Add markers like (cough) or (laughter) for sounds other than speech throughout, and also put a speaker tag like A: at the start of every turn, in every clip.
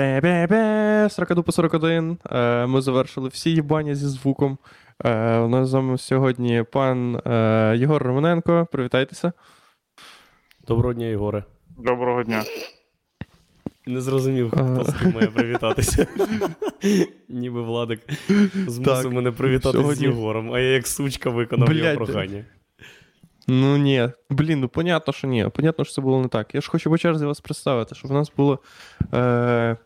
A: Бе-бе-бе, Сракадупа 41. Е, Ми завершили всі їбання зі звуком. Е, У нас з вами сьогодні пан е, Єгор Романенко. Привітайтеся.
B: Доброго дня, Єгоре.
C: Доброго дня.
B: Не зрозумів, хто з ким має привітатися. Ніби Владик змусив
A: Так,
B: мене привітати з
A: сьогодні-
B: Єгором, а я як сучка виконав
A: Блядь,
B: його прохання.
A: Ну ні, блін, ну понятно, що ні. Понятно, що це було не так. Я ж хочу по черзі вас представити, щоб у нас було е,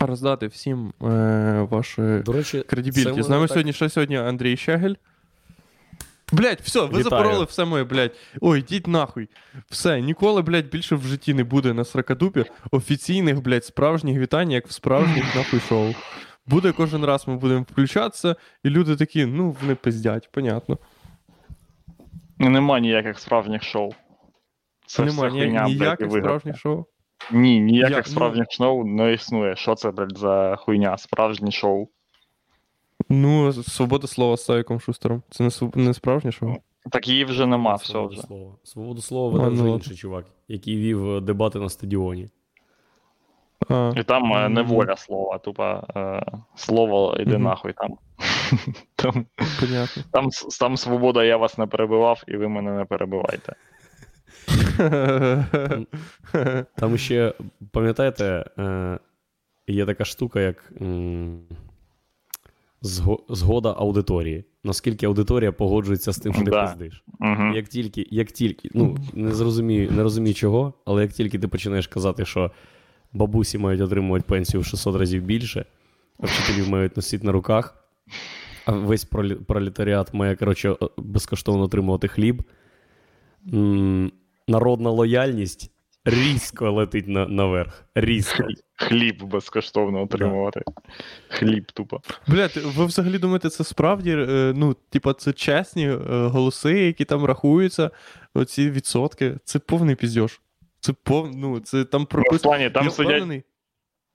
A: роздати всім е, ваші
B: До речі, це
A: З нами
B: так-
A: сьогодні що сьогодні Андрій Щегель. Блять, все, ви
B: Вітаю.
A: запороли все моє, блять. Ой, йдіть нахуй. Все, ніколи, блять, більше в житті не буде на Сракадупі офіційних, блять, справжніх вітань, як в справжніх нахуй шоу. Буде кожен раз ми будемо включатися, і люди такі, ну, вони пиздять, понятно.
C: Нема ніяких справжніх шоу. Це
A: Нема ніяких справжніх шоу.
C: Ні, ніяких
A: Я- ну-
C: справжніх шоу не існує. Що це, блядь, за хуйня? Справжнє шоу.
A: Ну, свобода слова з Савіком Шустером. Це не, своб- не справжнє шоу.
C: Так її вже нема, все
B: Свободу
C: вже.
B: слова. Свободу слова веде
A: ну
B: вже
A: ладно.
B: інший чувак, який вів е, дебати на стадіоні.
A: А,
C: І там е, не воля слова, тупо е, слово іди
A: Мгм.
C: нахуй там. (laughs) там,
A: понятно.
C: там. с- Там свобода, я вас не перебивав, і ви мене не перебивайте. (laughs)
B: Там ще, пам'ятаєте, є така штука, як згода аудиторії. Наскільки аудиторія погоджується з тим, що ти
C: Да.
B: пиздиш.
C: Угу.
B: Як тільки, як тільки, ну не зрозумію, не розумію чого, але як тільки ти починаєш казати, що бабусі мають отримувати пенсію в 600 разів більше, а вчителів мають носити на руках, а весь пролетаріат має, коротше, безкоштовно отримувати хліб. Народна лояльність різко летить на, наверх. Різко.
C: Хліб безкоштовно отримувати. Хліб тупо.
A: Блядь, ви взагалі думаєте, це справді, е, ну, типа, це чесні е, голоси, які там рахуються, оці відсотки. Це повний піздьош. Це пов... ну, це там
C: Ну, в плані, там
A: Я
C: сидять
A: впевнений.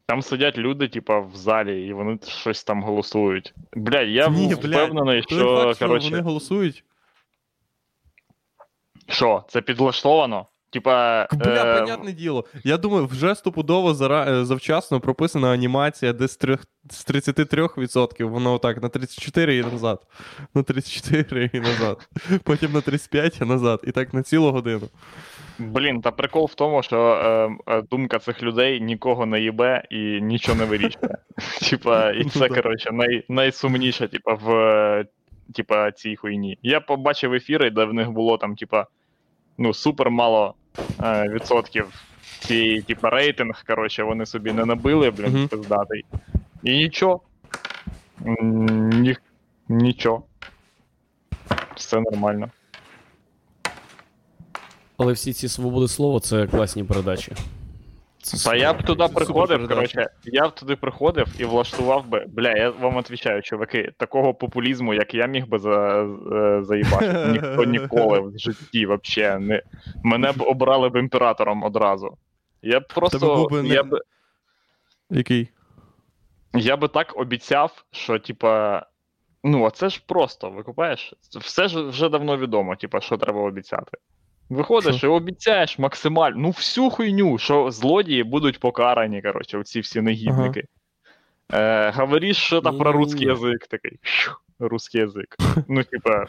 C: Там сидять люди, типа, в залі, і вони щось там голосують. Блядь, я
A: Ні,
C: був
A: блядь,
C: впевнений, що,
A: факт, що
C: коротше,
A: вони голосують.
C: Що, це підлаштовано? Типа. (laughs)
A: Бля,
C: е,
A: понятне діло. Я думаю, вже стопудово зара... е, завчасно прописана анімація, де з, трьох... з 33% воно отак на 34 і назад. На 34 і назад. Потім на 35 і назад. І так на цілу годину.
C: Блін, та прикол в тому, що е, е, думка цих людей нікого не їбе і нічого не вирішує. (laughs) Типа, і це,
A: Ну
C: коротше, най... найсумніше, типа, в е, типа, цій хуйні. Я побачив ефіри, де в них було там, типа, ну, супер мало е, відсотків цієї, типа, рейтинг, коротше, вони собі не набили, блін,
A: Мгм.
C: пиздатий. І нічого. Ні... Нічого. Все нормально.
B: Але всі ці свободи слова це класні передачі. Це
C: Та я б туди приходив, коротше, я б туди приходив і влаштував би. Бля, я вам відповідаю, чуваки, такого популізму, як я міг би за, е, заїбати, (laughs) ніхто ніколи в житті вообще не. Мене б обрали б імператором одразу. Я б просто.
A: був би не-
C: б,
A: Який?
C: я би так обіцяв, що, типа. Ну, а це ж просто, викупаєш? Все ж вже давно відомо, типа, що треба обіцяти. Виходиш і обіцяєш максимально, ну всю хуйню, що злодії будуть покарані, коротше, оці всі негідники. Е, говориш, що там про русський язик такий. «Щу, Русський язик. Ну, типа,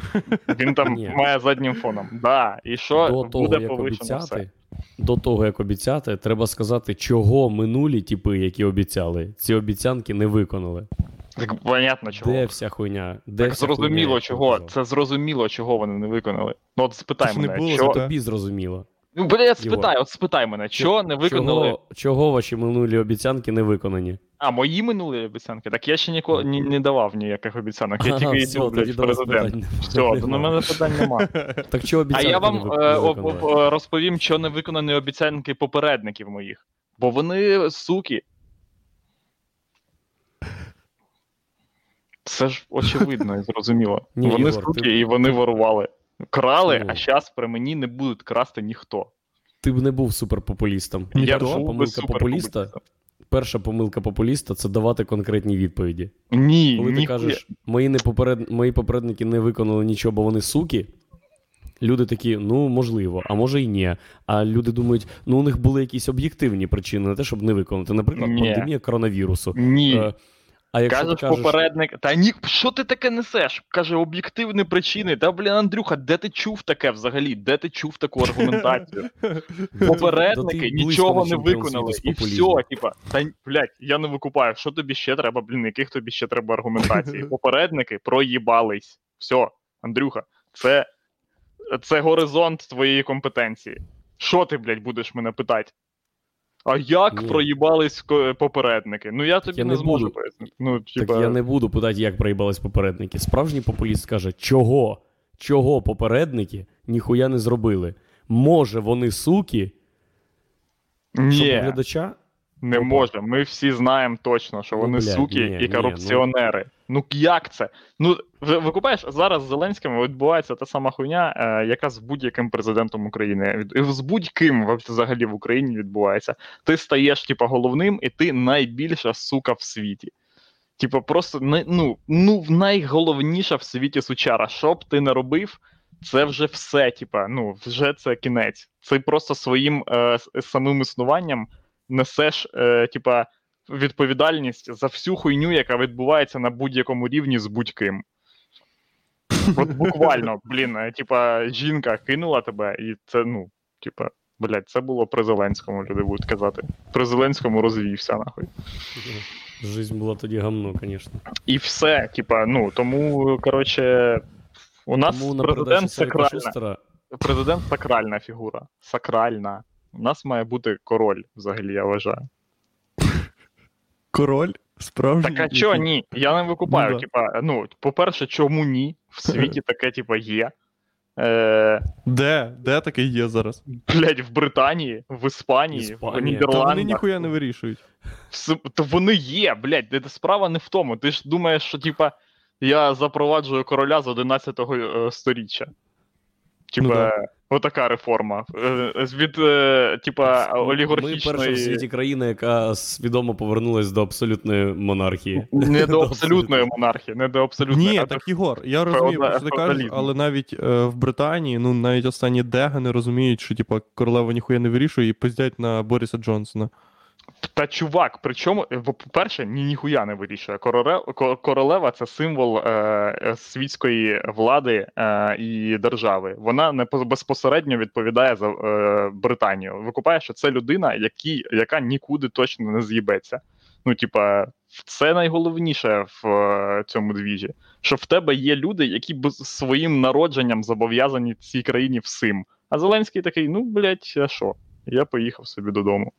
C: він там має заднім фоном. Да, і що
B: до того,
C: буде
B: як
C: повищено все.
B: до того, як обіцяти, треба сказати, чого минулі типи, які обіцяли, ці обіцянки не виконали.
C: Так понятно, чого.
B: Де вся хуйня? Де
C: Так
B: вся
C: зрозуміло,
B: як
C: чого. Це зрозуміло, чого вони не виконали. Ну, от спитай
A: Це ж не було запитання.
B: Тобі зрозуміло.
C: Ну, бля,
B: Його.
C: спитай, от спитай мене, чого не виконали.
B: Чого, чого ваші минулі обіцянки не виконані?
C: А, мої минулі обіцянки? Так я ще ніколи ні, не давав ніяких обіцянок. Я тільки йду, блядь, президент. Все, то на мене питань нема. (laughs)
B: Так чого
C: А я вам
B: не
C: е, розповім, що не виконані обіцянки попередників моїх. Бо вони суки. Це ж очевидно і зрозуміло. (laughs)
B: Ні,
C: вони
B: Ігор,
C: суки
B: ти-
C: і вони ворували. Крали,
B: Ну.
C: а зараз при мені не будуть красти ніхто.
B: Ти б не був суперпопулістом.
C: Я?
B: Перша
C: був
B: помилка популіста, перша помилка популіста це давати конкретні відповіді.
C: Ні,
B: Коли ти кажеш, мої, не поперед... мої попередники не виконали нічого, бо вони суки, Люди такі, ну можливо, а може й ні. А люди думають, ну у них були якісь об'єктивні причини на те, щоб не виконати. Наприклад,
C: Ні.
B: пандемія коронавірусу.
C: Ні.
B: А якщо
C: Кажеш,
B: кажеш,
C: попередник. Та ні, що ти таке несеш? Каже, об'єктивні причини. Та блін, Андрюха, де ти чув таке взагалі? Де ти чув таку аргументацію? (laughs) Попередники нічого
B: не
C: виконали. І все, типа, та блядь, я не викупаю. Що тобі ще треба, блін, яких тобі ще треба аргументацій? (laughs) Попередники проїбались. Все, Андрюха, це, це горизонт твоєї компетенції. Що ти, блядь, будеш мене питати? А як
B: Ні.
C: проїбались попередники? Ну я тобі
B: я
C: не,
B: не
C: зможу
B: буду.
C: пояснити. Ну,
B: так я не буду питати, як проїбались попередники. Справжній популіст скаже, чого? Чого попередники ніхуя не зробили? Може, вони суки, щоб
C: Ні,
B: глядача
C: не
B: Опа.
C: може. Ми всі знаємо точно, що
B: Ну,
C: вони
B: блядь,
C: суки
B: ні,
C: і
B: ні,
C: корупціонери. Ну як це? Ну, ви, ви зараз з Зеленським відбувається та сама хуйня, е, яка з будь-яким президентом України. З будь-ким взагалі в Україні відбувається. Ти стаєш, типа, головним, і ти найбільша сука в світі. Типа, просто ну, ну, найголовніша в світі сучара. Що б ти не робив, це вже все, типа, ну, вже це кінець. Ти просто своїм е, самим існуванням несеш, е, типа, відповідальність за всю хуйню, яка відбувається на будь-якому рівні з будь-ким. От буквально, блін, е, типа, жінка кинула тебе, і це, ну, типа, блядь, це було при Зеленському, люди будуть казати. При Зеленському розвівся, нахуй.
B: Жизнь була тоді гамно, звісно.
C: І все, типа, ну, тому, коротше, у нас
B: Тому
C: президент сакральна. Президент сакральна фігура. Сакральна. У нас має бути король, взагалі, я вважаю.
A: Король справжній.
C: Так а чого ні? Я не викупаю.
A: Ну.
C: Типа, ну, по-перше, чому ні? В світі (laughs) таке, типа, є. Е,
A: Де? Де таке є зараз?
C: блядь, в Британії, в Іспанії,
B: Іспанія.
C: в
B: вони
A: Та вони ніхуя не вирішують.
C: Вс- То вони є, блядь, де справа не в тому. Ти ж думаєш, що типа я запроваджую короля з 11-го е, сторіччя. Типа,
A: Ну да.
C: Отака реформа. Е, Від, типа, типа,
B: Ми перша в світі країна, яка свідомо повернулась до абсолютної монархії.
C: Не до (laughs) абсолютної монархії, не до абсолютної.
A: Ні,
C: а
A: так
C: Єгор,
A: Ігор, я розумію, про що ти кажеш, але навіть е, в Британії, ну навіть останні дегани розуміють, що типа королева ніхуя не вирішує і пиздять на Боріса Джонсона.
C: Та чувак, причому, е, по-перше, ні ніхуя не вирішує. Королева, це символ е, світської влади е, і держави. Вона не по- безпосередньо відповідає за е, Британію. Викупає, що це людина, які, яка нікуди точно не з'їбеться. Ну, типа, це найголовніше в е, цьому двіжі. Що в тебе є люди, які б своїм народженням зобов'язані цій країні всім. А Зеленський такий: ну, блядь, а що? Я поїхав собі додому.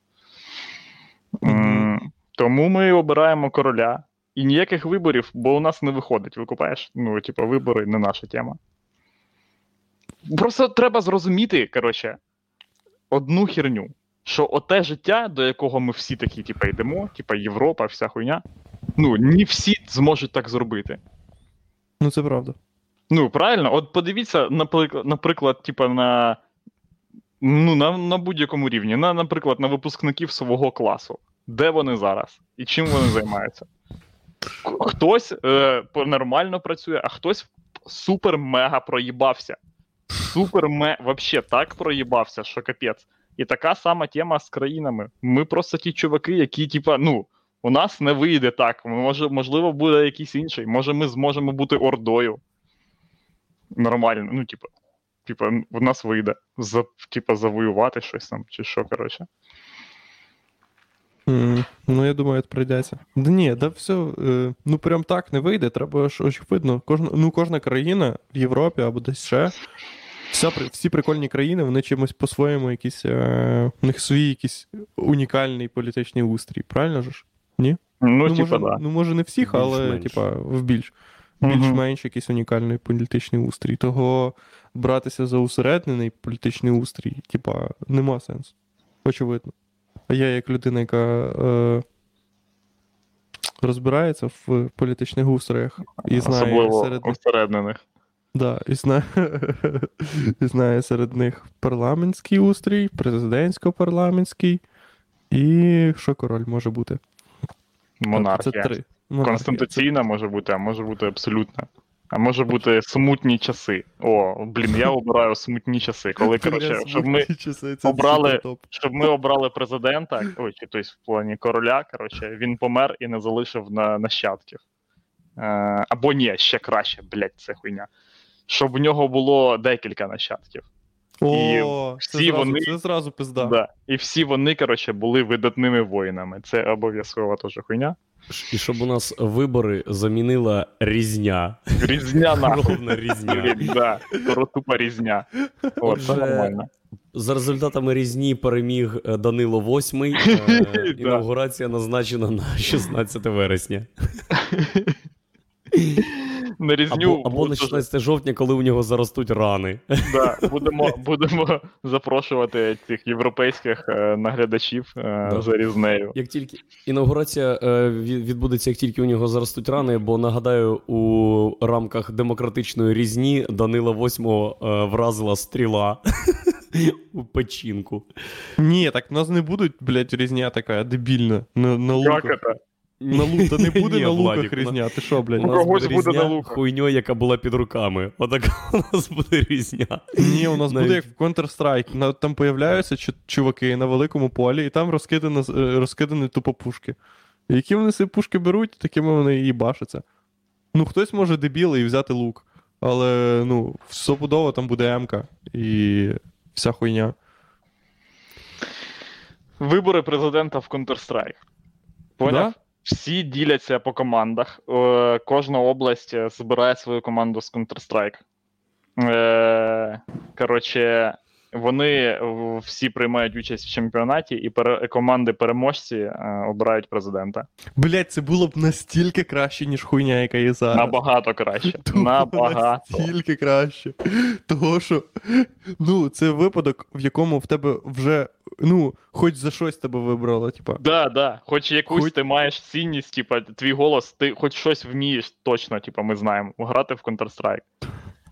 C: Тому ми обираємо короля. І ніяких виборів, бо у нас не виходить, викупаєш? Ну, типу, вибори не наша тема. Просто треба зрозуміти, коротше, одну херню. Що оте життя, до якого ми всі такі, типу, йдемо, типу, Європа, вся хуйня. Ну, не всі зможуть так зробити.
A: Ну це правда.
C: Ну, правильно, от подивіться, наприклад, наприклад, типа на, ну, на, на будь-якому рівні, на, наприклад, на випускників свого класу. Де вони зараз? І чим вони займаються? Хтось е, нормально працює, а хтось супер-мега проїбався. Супер-ме вообще так проїбався, що капець. І така сама тема з країнами. Ми просто ті чуваки, які, типа, ну, у нас не вийде так. Може, можливо, буде якийсь інший. Може, ми зможемо бути ордою нормально. Ну, типа, типа, в нас вийде за, типа, завоювати щось там, чи що, коротше.
A: М, Ну, я думаю, це прийдеться. Да ні, да все, е, ну прям так не вийде. Треба ж очевидно. Кожна, ну, кожна країна в Європі або десь ще. Вся, всі прикольні країни, вони чимось по-своєму якісь. Е, у них свій якийсь унікальний політичний устрій, правильно ж?
C: Ну,
A: ну,
C: типа,
A: може,
C: да.
A: ну, може, не всіх, але,
B: Більш-менш.
A: типа, в більш. Більш-менш якийсь унікальний політичний устрій. Того братися за усереднений політичний устрій, типа, нема сенсу. Очевидно. А я, як людина, яка е, розбирається в політичних устроях і знає
C: Особливо
A: серед
C: усереднених.
A: да, і знає, (laughs) і знає серед них парламентський устрій, президентсько-парламентський, і що король може бути?
C: Монархія.
A: Це три. Монархія.
C: Конституційна може бути, а може бути абсолютна. А може бути смутні часи. О, блін, я обираю смутні часи. Коли, коротше, щоб ми, обрали- щоб ми обрали президента, ой, чи тобто в плані короля, коротше, він помер і не залишив на нащадків. Е, або ні, ще краще, блядь, це хуйня. Щоб у нього було декілька нащадків.
A: О,
C: всі
A: це зразу,
C: вони-
A: це зразу пизда.
C: Да. І всі вони, коротше, були видатними воїнами. Це обов'язково теж хуйня.
B: І щоб у нас вибори замінила різня.
C: Різня нахуй.
B: Різня.
C: Блін, да, тупа різня. От, це нормально.
B: За результатами різні переміг е, Данило Восьмий. Е, (laughs) Інаугурація назначена на 16 вересня. (laughs)
C: На різню
B: Або, або на 16 жовтня, коли у нього заростуть рани.
C: да, (laughs) будемо, будемо запрошувати цих європейських е, наглядачів е,
B: Да.
C: за різнею.
B: Як тільки інаугурація е, відбудеться, як тільки у нього заростуть рани, бо нагадаю, у рамках демократичної різні Данила Восьмого е, вразила стріла (laughs) у печінку.
A: Ні, так в нас не будуть, блядь, різня така дебільна. На, на
C: Як
A: луках.
C: це?
A: На лу... Та не (laughs) буде
B: Ні,
A: на луках
B: Владик,
A: різня. Ти що, блядь?
B: У нас
C: когось
B: буде
C: буде
B: різня
C: на луках.
B: хуйньою, яка була під руками. Отака (laughs) у нас буде різня.
A: Ні, у нас
B: Навіть-
A: буде як в Counter-Strike. На- Там появляються чу- чуваки на великому полі, і там розкидано, з- е, розкидані тупо пушки. І Які вони ці пушки беруть, такими вони і башаться. Ну, хтось може дебіли і взяти лук. Але, ну, стопудово там буде М-ка і вся хуйня.
C: Вибори президента в Counter-Strike. Поняв?
A: Да?
C: Всі діляться по командах. Е, кожна область е, збирає свою команду з Counter-Strike. Е, коротше, вони е, всі приймають участь в чемпіонаті, і пере- команди переможці е, обирають президента.
A: Блять, це було б настільки краще, ніж хуйня, яка є зараз.
C: Набагато краще. (laughs) Набагато.
A: Настільки краще. Того, що ну, це випадок, в якому в тебе вже, ну, хоч за щось тебе вибрало, типа.
C: Да, да. Хоч якусь
A: Хоч-
C: ти маєш цінність, типа, твій голос, ти хоч щось вмієш точно, типа, ми знаємо, грати в Counter-Strike.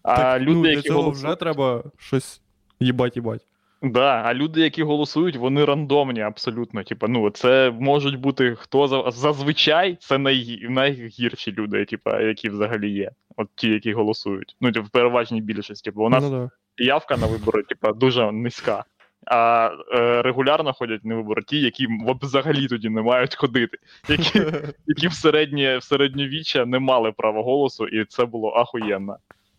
C: А
A: так,
C: люди,
A: ну, для
C: які
A: цього
C: голосують,
A: вже треба щось їбать їбать.
C: Да, а люди, які голосують, вони рандомні абсолютно. Типа, ну це можуть бути хто за зазвичай це най... найгірші люди, типа, які взагалі є. От ті, які голосують. Ну, в переважній більшості. Бо у нас
A: Ну, да.
C: явка на вибори, типа, дуже низька. А е, регулярно ходять на вибори ті, які взагалі тоді не мають ходити, які, (laughs) які в середнє в середньовіччя не мали права голосу, і це було ахуєнно.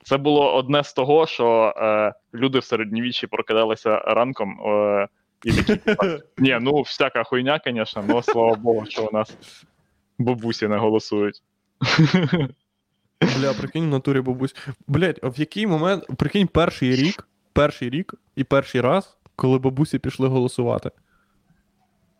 C: Це було одне з того, що е, люди в середньовіччі прокидалися ранком. Е, і такі, (laughs) ні, ну всяка хуйня, звісно, але слава Богу, що у нас бабусі не голосують. (laughs)
A: Бля, прикинь, в натурі бабусь. Блять, а в який момент, прикинь, перший рік, перший рік і перший раз, коли бабусі пішли голосувати.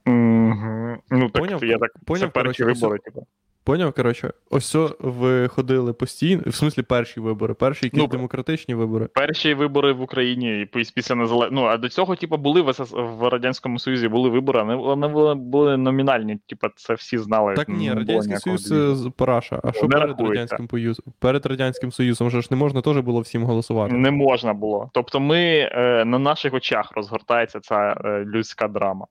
C: Мгм. Ну, так
A: Поняв?
C: я так.
A: Поняв,
C: це перші
A: коротше,
C: вибори, типу.
A: Поняв, коротше, ось це ви ходили постійно, в смислі перші вибори, перші якісь
C: Ну,
A: демократичні вибори.
C: Перші вибори в Україні після незалежності. Ну, а до цього, типу, були в, СС... в Радянському Союзі були вибори, вони були, були номінальні, типу, це всі знали.
A: Так ні, Радянський Союз це з- параша. А що
C: Не
A: перед
C: рахується.
A: Радянським Союзом? Перед Радянським Союзом же ж не можна теж було всім голосувати.
C: Не можна було. Тобто, ми е, на наших очах розгортається ця е, людська драма.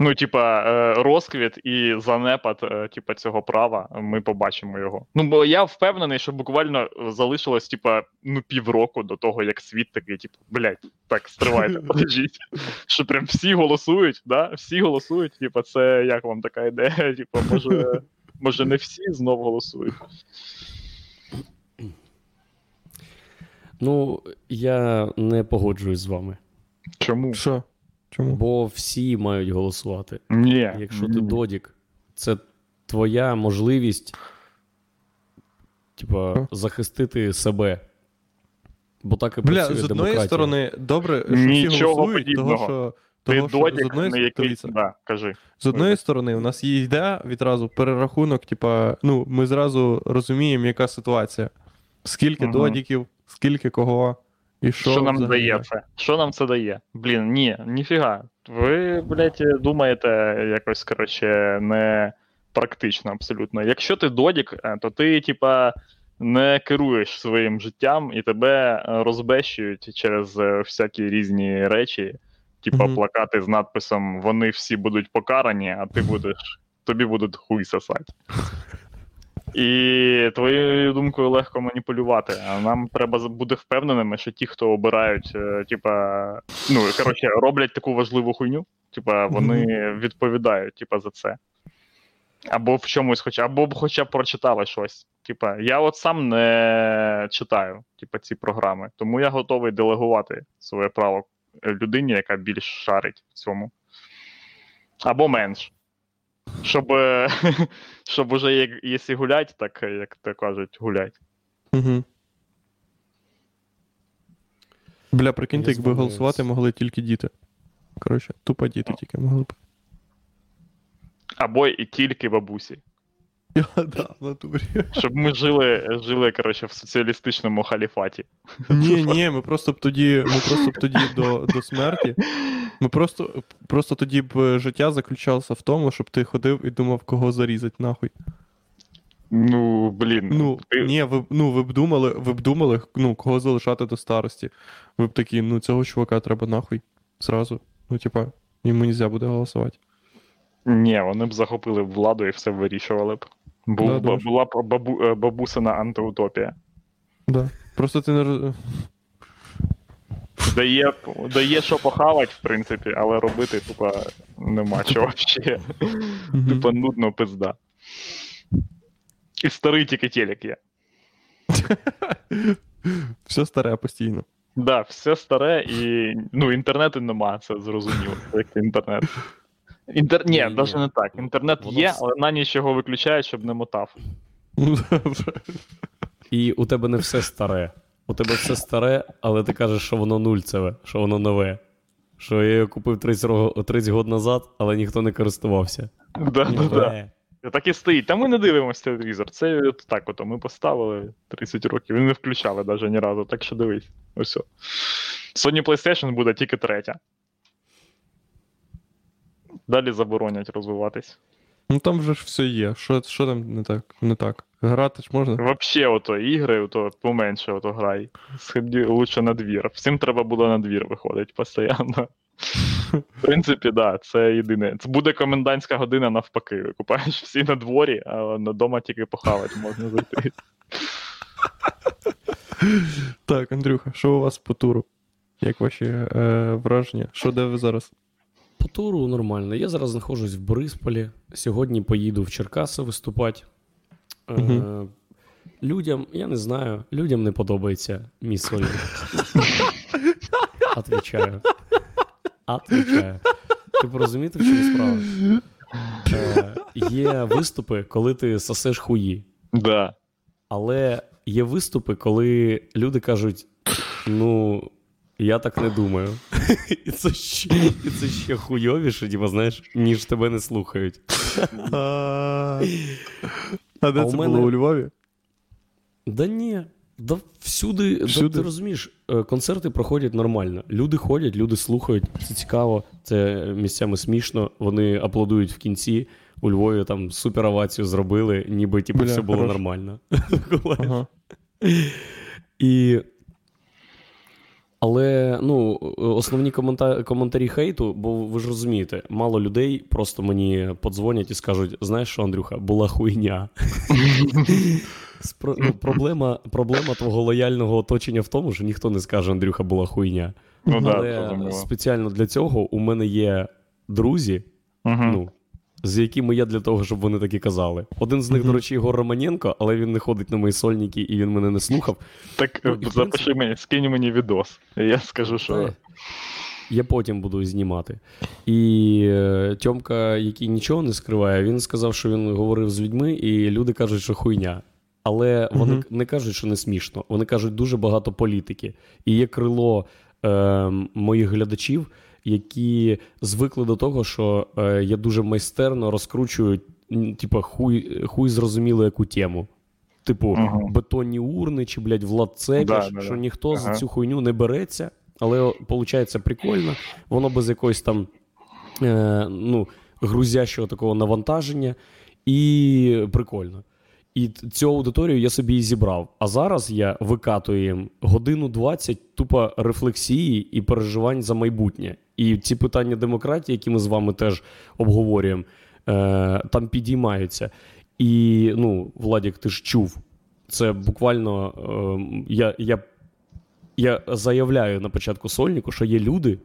C: Ну, типа, е, розквіт і занепад, е, типа, цього права, ми побачимо його. Ну, бо я впевнений, що буквально залишилось, типа, ну, півроку до того, як світ такий, типу, блядь, так, стривайте, (laughs) подождіть. Що прям всі голосують, да? Всі голосують, типа, це як вам така ідея? (laughs) Типа, може, може, не всі знов голосують.
B: Ну, я не погоджуюсь з вами.
C: Чому?
A: Що? Чому?
B: Бо всі мають голосувати.
C: Ні.
B: Якщо ти додік, це твоя можливість, типа, захистити себе. Бо так і
A: Бля,
B: працює
A: з одної
B: демократія.
A: сторони, добре, що
C: Нічого
A: всі голосують,
C: подібного.
A: того, що,
C: Ти
A: того, що з
C: додік,
A: одної,
C: не якийсь,
A: дивіться,
C: да, кажи.
A: з одної сторони, у нас є йде відразу перерахунок, типа, ну, ми зразу розуміємо, яка ситуація. Скільки
C: Мгм.
A: додіків, скільки кого, і що,
C: Що, нам
A: взагалі
C: дає це? Що нам це дає? Блін, ні, ніфіга. Ви, блядь, думаєте якось, коротше, не практично абсолютно. Якщо ти додік, е, то ти, типа, не керуєш своїм життям і тебе е, розбещують через е, всякі різні речі, типа
A: Мгм.
C: плакати з надписом Вони всі будуть покарані, а ти будеш. Тобі будуть хуй сосати. (laughs) І твоєю думкою легко маніпулювати. А нам треба бути впевненими, що ті, хто обирають, е, типа, ну коротше, роблять таку важливу хуйню, типа, вони відповідають, типа, за це. Або в чомусь, хоча, або б хоча б прочитали щось. Типа, я от сам не читаю, типа, ці програми, тому я готовий делегувати своє право людині, яка більш шарить в цьому. Або менш. Щоб, е, (laughs) щоб уже як, якщо гулять, так е, як то кажуть, гулять.
A: Угу. Бля, прикиньте, якби голосувати могли тільки діти. Коротше, тупо діти тільки могли б.
C: Або і тільки бабусі.
A: Да, в натурі.
C: Щоб ми жили, жили коротше, в соціалістичному халіфаті.
A: Ні, ні, ми просто б тоді, ми просто б тоді до, до смерті. (laughs) Ми просто, просто тоді б е, життя заключалося в тому, щоб ти ходив і думав, кого зарізати нахуй.
C: Ну, блін.
A: Ну,
C: ти-
A: ні, ви, б- ну, ви б думали, ви б думали, ну, кого залишати до старості. Ви б такі, ну цього чувака треба нахуй. Зразу. Ну, типа, йому нельзя буде голосувати.
C: Ні, вони б захопили владу і все вирішували б. Бу,
A: Да, думаєш?
C: була б бабу, е, бабусина антиутопія.
A: Да. Просто ти не роз...
C: Дає, дає що похавати, в принципі, але робити, тупо, нема чого ще. Тупо нудно пизда. І старий тільки телек є.
A: Все старе постійно.
C: Да, все старе і. Ну, інтернету нема, це зрозуміло. Як це інтернет. Інтер... Ні, навіть не так. Інтернет
B: Воно
C: є,
B: все-
C: але на ніч його виключають, щоб не мотав.
A: Ну.
B: І у тебе не все старе. У тебе все старе, але ти кажеш, що воно нульцеве, що воно нове. Що я його купив 30, ро- 30 років назад, але ніхто не користувався.
C: Да, да, да. Так і стоїть. Та ми не дивимося телевізор. Це от так от ми поставили 30 років і не включали навіть ні разу, так що дивись. Ось. о. Sony PlayStation буде тільки третя. Далі заборонять розвиватись.
A: Ну там вже ж все є. Що, що там не так? Не так? Грати ж можна?
C: Вообще, ото ігри, ото поменше ото грай. Сходи лучше на двір. Всім треба було на двір виходити постійно. В принципі, да, це єдине. Це буде комендантська година навпаки. Викупаєш всі на дворі, а дома тільки похавати можна зайти.
A: Так, Андрюха, що у вас по туру? Як ваші е, враження? Що де ви зараз?
B: По туру нормально. Я зараз знаходжусь в Борисполі. Сьогодні поїду в Черкаси виступати. Е, людям, я не знаю, людям не подобається мій сольник. (laughs) Отвічаю. Отвічаю. Ти порозумієте, в чому справа? Е, є виступи, коли ти сосеш хуї.
C: Да.
B: Але є виступи, коли люди кажуть: ну, я так не думаю. (laughs) І це ще, і це ще хуйовіше, типу, знаєш, ніж тебе не слухають.
A: А де
B: А
A: це
B: мене-
A: було у Львові?
B: Да ні. Да всюди, Да, ти розумієш, е, концерти проходять нормально. Люди ходять, люди слухають, це цікаво, це місцями смішно. Вони аплодують в кінці. У Львові там суперавацію зробили, ніби типу,
A: Бля,
B: все було
A: хорош.
B: нормально.
A: Ага. (laughs)
B: І... Але ну, основні комента... коментарі хейту, бо ви ж розумієте, мало людей просто мені подзвонять і скажуть: знаєш що, Андрюха, була хуйня. Ну, проблема, проблема твого лояльного оточення в тому, що ніхто не скаже, Андрюха, була хуйня.
C: Ну да,
B: Але
C: зрозуміло.
B: спеціально для цього у мене є друзі, ну, з якими я для того, щоб вони такі казали. Один з них, до речі, Ігор Романенко, але він не ходить на мої сольники і він мене не слухав.
C: Так
B: Ну,
C: е, запиши
B: принципі-
C: мені, скинь мені відос. І я скажу, що.
B: Та, Я потім буду знімати. І е, Тьомка, який нічого не скриває, він сказав, що він говорив з людьми, і люди кажуть, що хуйня. Але вони
A: Мгм.
B: не кажуть, що не смішно. Вони кажуть дуже багато політики. І є крило е, моїх глядачів, які звикли до того, що е, я дуже майстерно розкручую, м, типа, хуй, хуй зрозуміло яку тему. Типу,
C: Мгм.
B: бетонні урни чи, блядь, Влад Цепіш,
C: Да,
B: що
C: да.
B: ніхто за цю хуйню не береться, але виходить прикольно. Воно без якоїсь там е, ну, грузящого такого навантаження, і прикольно. І цю аудиторію я собі і зібрав. А зараз я викатую їм годину 20 тупо рефлексії і переживань за майбутнє. І ці питання демократії, які ми з вами теж обговорюємо, е, там підіймаються. І ну, Владік, ти ж чув. Це буквально е, я, я, я заявляю на початку сольнику, що є люди,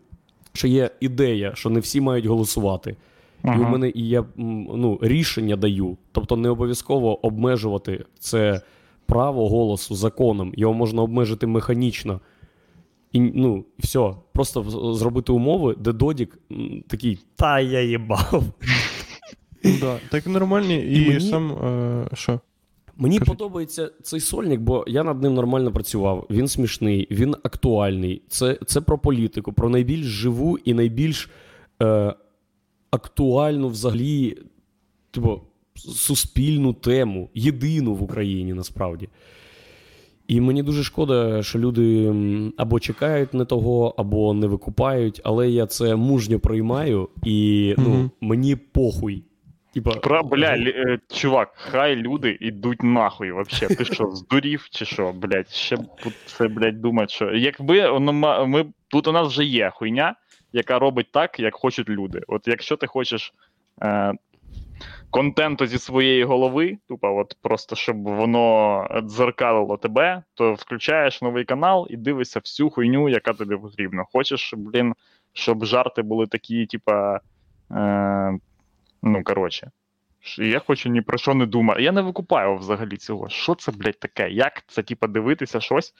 B: що є ідея, що не всі мають голосувати. І у мене і я ну, рішення даю. Тобто не обов'язково обмежувати це право голосу законом. Його можна обмежити механічно. І ну, все, просто зробити умови, де Додік такий, та я їбав.
A: Да, так нормальні, і,
B: І мені-
A: сам. Е, що?
B: Мені
A: Кажіть.
B: подобається цей сольник, бо я над ним нормально працював. Він смішний, він актуальний. Це, це про політику, про найбільш живу і найбільш е, актуальну взагалі, типу, суспільну тему, єдину в Україні насправді. І мені дуже шкода, що люди або чекають не того, або не викупають, але я це мужньо приймаю, і ну,
A: Мгм.
B: мені похуй. Типа,
C: Про, бля, лі- е, чувак, хай люди йдуть нахуй вообще. Ти що, здурів чи що, блядь, ще б це, блядь, думать, що. Якби воно ма- ми, тут у нас вже є хуйня, яка робить так, як хочуть люди. От якщо ти хочеш е, контенту зі своєї голови, тупо, от просто щоб воно дзеркалило тебе, то включаєш новий канал і дивишся всю хуйню, яка тобі потрібна. Хочеш, блін, щоб жарти були такі, типа. Е, ну, коротше. Я хочу ні про що не думати. Я не викупаю взагалі цього. Що це, блядь, таке? Як це, типа, дивитися щось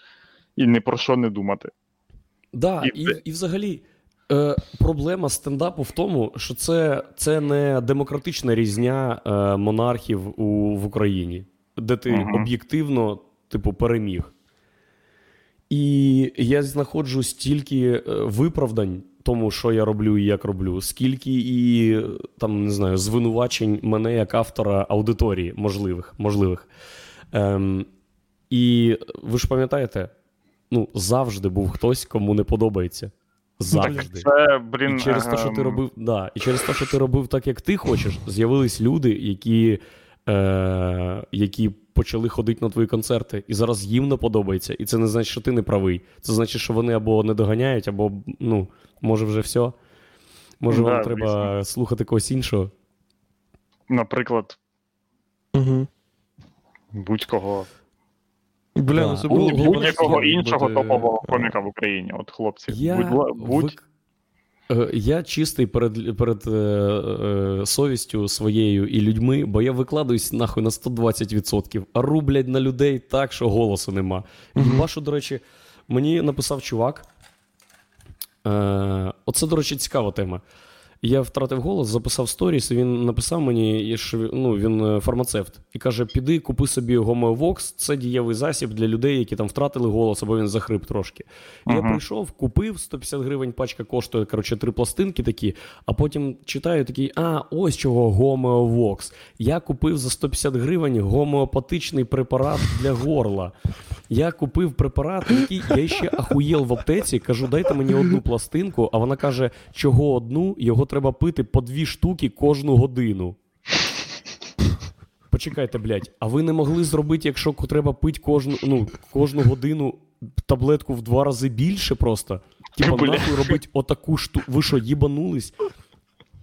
C: і ні про що не думати?
B: Да,
C: І
B: і, і взагалі е, проблема стендапу в тому, що це, це не демократична різня е, монархів у, в Україні, де ти
C: Мгм.
B: об'єктивно, типу, переміг. І я знаходжу стільки е, виправдань тому, що я роблю і як роблю, скільки і там не знаю, звинувачень мене як автора аудиторії можливих. можливих. Ем, і ви ж пам'ятаєте, ну, завжди був хтось, кому не подобається. Завжди.
C: Це, блін.
B: І через те, що ти
C: ем,
B: робив, да, і через те, що ти робив так, як ти хочеш, з'явились люди, які, е, які почали ходити на твої концерти, і зараз їм не подобається. І це не значить, що ти не правий. Це значить, що вони або не доганяють, або ну, може вже все. Може,
C: Да,
B: вам треба слухати когось іншого.
C: Наприклад,
A: Угу.
C: будь-кого.
A: Бля,
B: Да.
A: ну це
B: Будь-
A: було б
C: Будь-якого іншого
A: бути,
C: топового
A: е,
C: коміка в Україні. От хлопці.
B: Я,
C: будь, будь...
B: вик- Е, Я чистий перед, перед е, е, совістю своєю і людьми, бо я викладаюсь нахуй на 120%, а рублять на людей так, що голосу нема.
A: Мгм.
B: Вашу, до речі, мені написав чувак. Е, оце, до речі, цікава тема. Я втратив голос, записав сторіс, і він написав мені, що ну, він е, фармацевт, і каже: піди, купи собі гомеовокс, це дієвий засіб для людей, які там втратили голос, або він захрип трошки. І Я прийшов, купив 150 гривень, пачка коштує коротше, три пластинки такі, а потім читаю такий: а, ось чого гомеовокс. Я купив за 150 гривень гомеопатичний препарат для горла. Я купив препарат, який я ще ахуєл в аптеці. Кажу, дайте мені одну пластинку, а вона каже, чого одну, його треба пити по дві штуки кожну годину. Почекайте, блядь, а ви не могли зробити, якщо треба пити кожну, ну, кожну годину таблетку в два рази більше просто? Типа, нахуй робити отаку штуку. Ви що, їбанулись?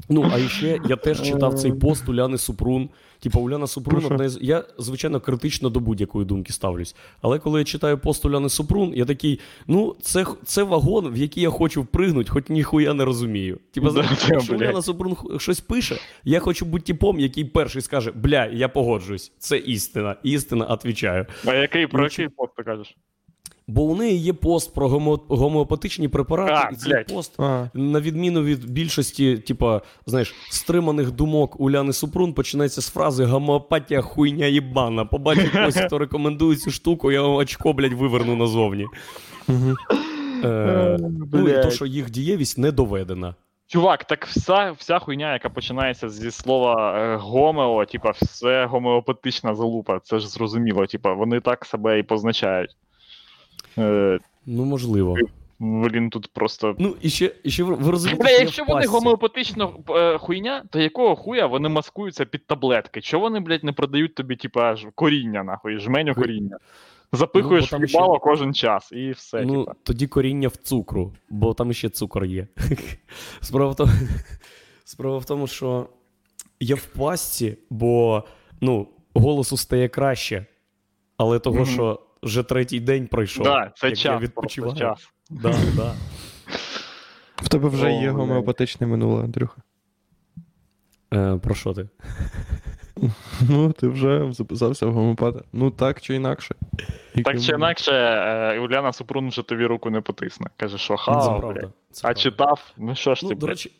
B: Ну, а ще я теж читав цей пост Уляни Супрун. Типа, Уляна Супрун, одна з. Я, звичайно, критично до будь-якої думки ставлюсь. Але коли я читаю пост Уляни Супрун, я такий: ну, це, це вагон, в який я хочу впригнути, хоч ніхуя не розумію. Типа,
C: Да,
B: якщо. Уляна Супрун щось пише, я хочу бути типом, який перший скаже: бля, я погоджуюсь, це істина. Істина, отвічаю.
C: А який про
B: Ну,
C: який пост ти кажеш?
B: Бо у неї є пост про гомо... гомеопатичні препарати,
C: А,
B: і цей
C: блядь.
B: пост
A: А,
B: на відміну від більшості, типа, знаєш, стриманих думок Уляни Супрун починається з фрази гомеопатія хуйня їбана. Побачив когось, (laughs) хто рекомендує цю штуку, я вам очко, блядь, виверну назовні.
A: угу.
B: Е, ну і то, що їх дієвість не доведена.
C: Чувак, так вся, вся хуйня, яка починається зі слова е, гомео, типа, все гомеопатична залупа. Це ж зрозуміло, типа, вони так себе і позначають. Е,
B: Ну, можливо.
C: блін, тут просто.
B: Ну, і ще, і ще ви, розумієте,
C: Бля, якщо вони гомеопатична е, хуйня, то якого хуя вони маскуються під таблетки? Чого вони, блядь, не продають тобі, типа, коріння, нахуй, жменю коріння? Запихуєш
B: Ну, ще-
C: кожен час, і все,
B: Ну,
C: типа.
B: тоді коріння в цукру, бо там ще цукор є. (laughs) Справа в тому, (laughs) справа в тому що я в пастці, бо ну, голосу стає краще, але того,
C: Мгм.
B: що вже третій день пройшов.
C: Да, це
B: як я
C: час, просто
B: відпочиваю.
C: час. (laughs)
B: Да, да.
A: В тебе вже
C: О,
A: є гомеопатичне минуле, Андрюха.
B: Е, про що ти? (laughs)
A: Ну, ти вже записався в гомеопата. Ну так чи інакше.
C: Так чи інакше, е, Уляна Супрун вже тобі руку не потисне. Каже, що
B: це
C: ха,
B: правда. Це
C: а
B: правда.
C: читав? Ну що ж
B: Ну,
C: ти,
B: до речі.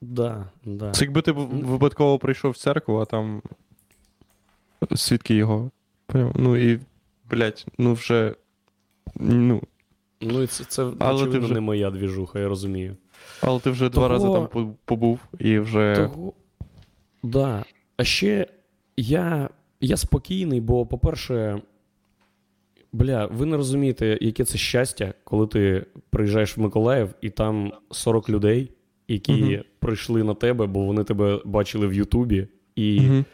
B: Да, да.
A: Це якби ти випадково прийшов в церкву, а там свідки його. Ну і, блядь, ну вже. Ну,
B: Ну, і це, це
A: Але ти вже-
B: не моя двіжуха, я розумію.
A: але ти вже два рази там по- побув і вже.
B: Того... Да. А ще я, я спокійний, бо, по-перше, бля, ви не розумієте, яке це щастя, коли ти приїжджаєш в Миколаїв, і там 40 людей, які
A: Мгм.
B: прийшли на тебе, бо вони тебе бачили в Ютубі, і
A: Мгм.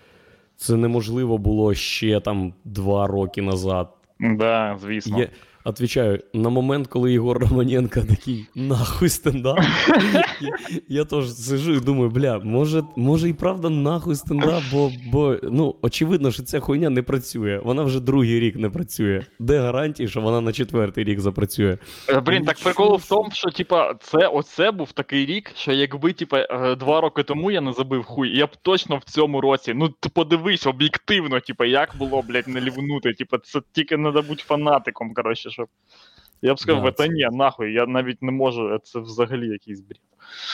B: Це неможливо було ще там два роки назад.
C: Да, звісно.
B: Я отвечаю, на момент, коли Єгор Романенко такий нахуй стендап, я, (laughs) я теж сижу і думаю, бля, може, може і правда нахуй стендап, бо, бо ну, очевидно, що ця хуйня не працює. Вона вже другий рік не працює. Де гарантії, що вона на четвертий рік запрацює?
C: Е, Блін, так прикол в тому, що типа це оце був такий рік, що якби типа е, два роки тому я не забив хуй, я б точно в цьому році. Ну ти подивись об'єктивно, типа, як було, блядь, не лівнути. Типа, це тільки треба бути фанатиком, коротше, щоб. Я б сказав,
B: Да, це-
C: ні, нахуй, я навіть не можу, це взагалі якийсь бред.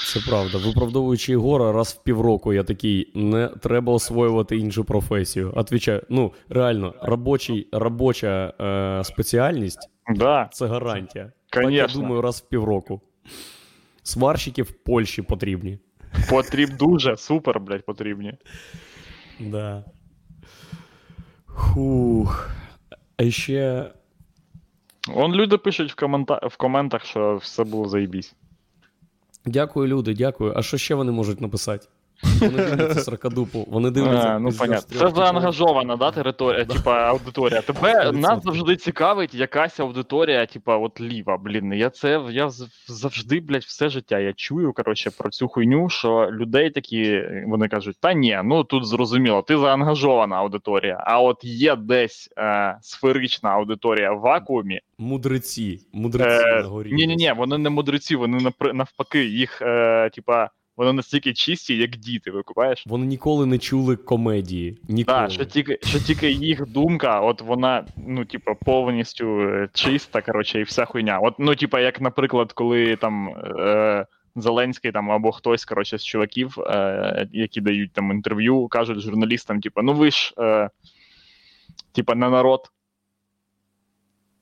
B: Це правда. Виправдовуючи Єгора, раз в півроку я такий, не треба освоювати іншу професію. Отвічаю, ну реально, робочий, робоча е, спеціальність
C: Да,
B: це гарантія. Так, я думаю, раз в півроку. Сварщики в Польщі потрібні.
C: потріб дуже, супер, блядь, потрібні.
B: Да. Хух. А ще.
C: Он люди пишуть в, комента... в коментах, що все було заєбісь.
B: Дякую, люди, дякую. А що ще вони можуть написати? Вони дивляться сракадупу, вони дивляться.
C: А, ну понятно. Це заангажована, да, територія, типа аудиторія. Тебе нас завжди цікавить якась аудиторія, типа, от ліва. Блін, я це я завжди, блядь, все життя. Я чую, коротше, про цю хуйню, що людей такі, вони кажуть, та ні, ну тут зрозуміло, ти заангажована аудиторія. А от є десь е, сферична аудиторія в вакуумі.
B: Мудреці. Мудреці
C: Е,
B: на горі.
C: ні, ні, ні, вони не мудреці, вони навпаки, їх, е, типа, вони настільки чисті, як діти, викупаєш?
B: Вони ніколи не чули комедії. Ніколи.
C: Так, що тільки, що тільки їх думка, от вона, ну, типу, повністю е, чиста, коротше, і вся хуйня. От, ну, типу, як, наприклад, коли там е, Зеленський там або хтось, коротше, з чуваків, е, які дають там інтерв'ю, кажуть журналістам, типу, ну ви ж, е, типу, не народ.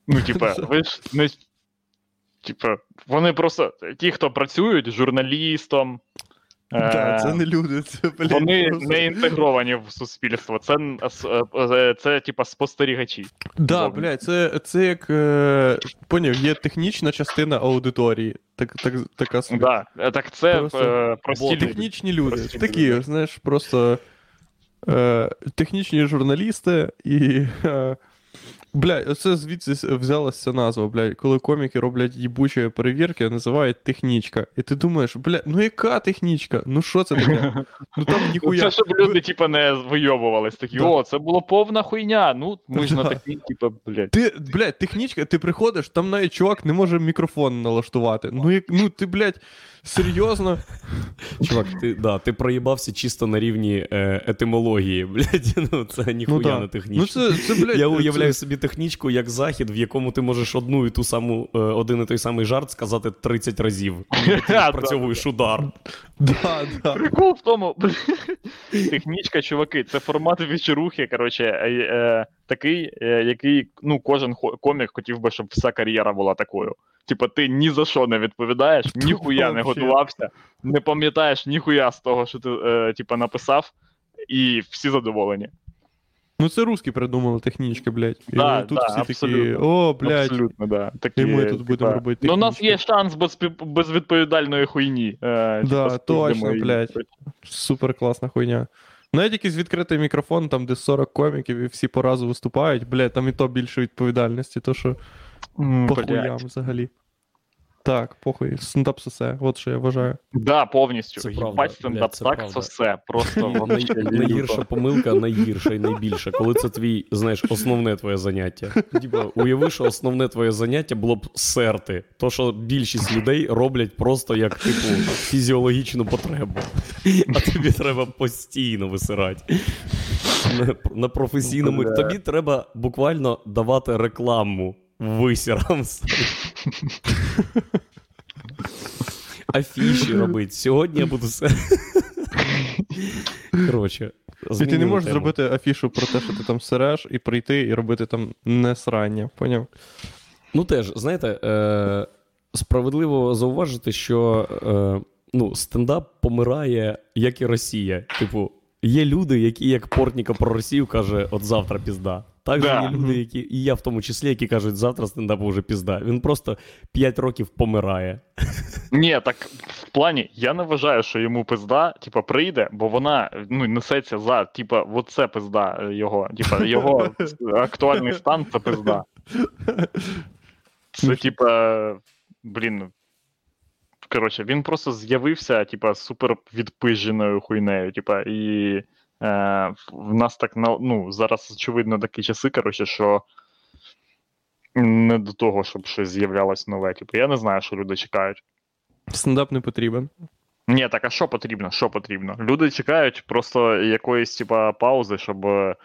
C: Ну, типу, (laughs) ви ж не. Типу, вони просто ті, хто працюють журналістом.
A: Да,
C: е,
A: це не люди, це, блядь,
C: вони
A: просто-
C: не інтегровані в суспільство. Це, е, е, це типа спостерігачі.
A: Да, блядь, це, це як. Поняв, є технічна частина аудиторії. Так, так, така собі.
C: Да. Так це
A: Просто
C: прості
B: бо
C: люди.
A: Технічні люди.
C: Прості
A: Такі,
C: люди.
A: знаєш, просто е, технічні журналісти і. Е, Блядь, оце звідси взялася назва, блядь, коли коміки роблять їбучі перевірки, називають технічка. І ти думаєш, блядь, ну яка технічка? Ну що це таке? (laughs) Ну там
C: Ну,
A: ніхуя.
C: Це щоб люди, типа, не вийобувались. Такі,
A: Да.
C: о, це було повна хуйня. Ну, ми ж на (laughs) такий, типа, блядь.
A: Ти, блядь, технічка, ти приходиш, там навіть чувак не може мікрофон налаштувати. Ну, як, ну ти, блядь, серйозно.
B: Чувак, ти, да, ти проїбався чисто на рівні е, етимології, (laughs) блядь. Ну, це ніхуя
A: да.
B: не технічно.
A: Ну це, це блядь,
B: Я
A: це-
B: уявляю собі технічку як захід, в якому ти можеш одну і ту саму, е, один і той самий жарт сказати 30 разів. (laughs) Ти
C: Да,
B: відпрацьовуєш удар.
A: Да, да.
C: Прикол в тому, (laughs) технічка, чуваки, це формат вечорухи, коротше, е, е, такий, е, який ну, кожен комік хотів би, щоб вся кар'єра була такою. Типа, ти ні за що не відповідаєш, ніхуя не готувався, не пам'ятаєш ніхуя з того, що ти е, типа, написав, і всі задоволені.
A: Ну це русські придумали технічки, блядь. І
C: Да,
A: тут
C: да,
A: всі такі, о, блядь.
C: Абсолютно, да. Такі,
A: І ми тут
C: типа,
A: будемо робити
C: Ну, у нас є шанс без, пі- безвідповідальної хуйні. Е,
A: Да,
C: типа,
A: точно, блядь. Супер класна хуйня. Навіть якийсь відкритий мікрофон, там, де 40 коміків і всі по разу виступають, бля, там і то більше відповідальності, то що по хуям взагалі. Так, похуй, стендап сосе, от що я вважаю.
C: Да, повністю.
B: Це правда,
C: Їбать стендап
B: це
C: так
B: правда.
C: сосе. Просто
B: Най-
C: вообще
B: найгірша
C: люто.
B: помилка, найгірша і найбільша, коли це твій, знаєш, основне твоє заняття. Типа, уяви, що основне твоє заняття було б серти. То, що більшість людей роблять просто як типу фізіологічну потребу. А тобі треба постійно висирати. На, на професійному. Тобі треба буквально давати рекламу висірам. Афіші робити. Сьогодні я буду все. Коротше.
A: І ти не можеш
B: тему.
A: зробити афішу про те, що ти там сиреш, і прийти і робити там не срання, поняв?
B: Ну теж, знаєте, е, справедливо зауважити, що е, ну, стендап помирає, як і Росія. Типу, є люди, які, як Портніка про Росію, каже, от завтра пізда. Так же
C: Да.
B: є люди, які, і я в тому числі, які кажуть, завтра стендапу вже пізда. Він просто 5 років помирає.
C: Ні, так в плані, я не вважаю, що йому пизда, типа, прийде, бо вона ну, несеться за, типа, оце пизда його. Типа, його актуальний стан це пизда. Це, типа, блін. Коротше, він просто з'явився, типа, супер відпиженою хуйнею. Типа, і е, в нас так на- ну, зараз, очевидно, такі часи, коротше, що не до того, щоб щось з'являлось нове. Типу, я не знаю, що люди чекають.
A: Стендап не потрібен.
C: Ні, так а що потрібно? Що потрібно? Люди чекають просто якоїсь, типа, паузи, щоб. е,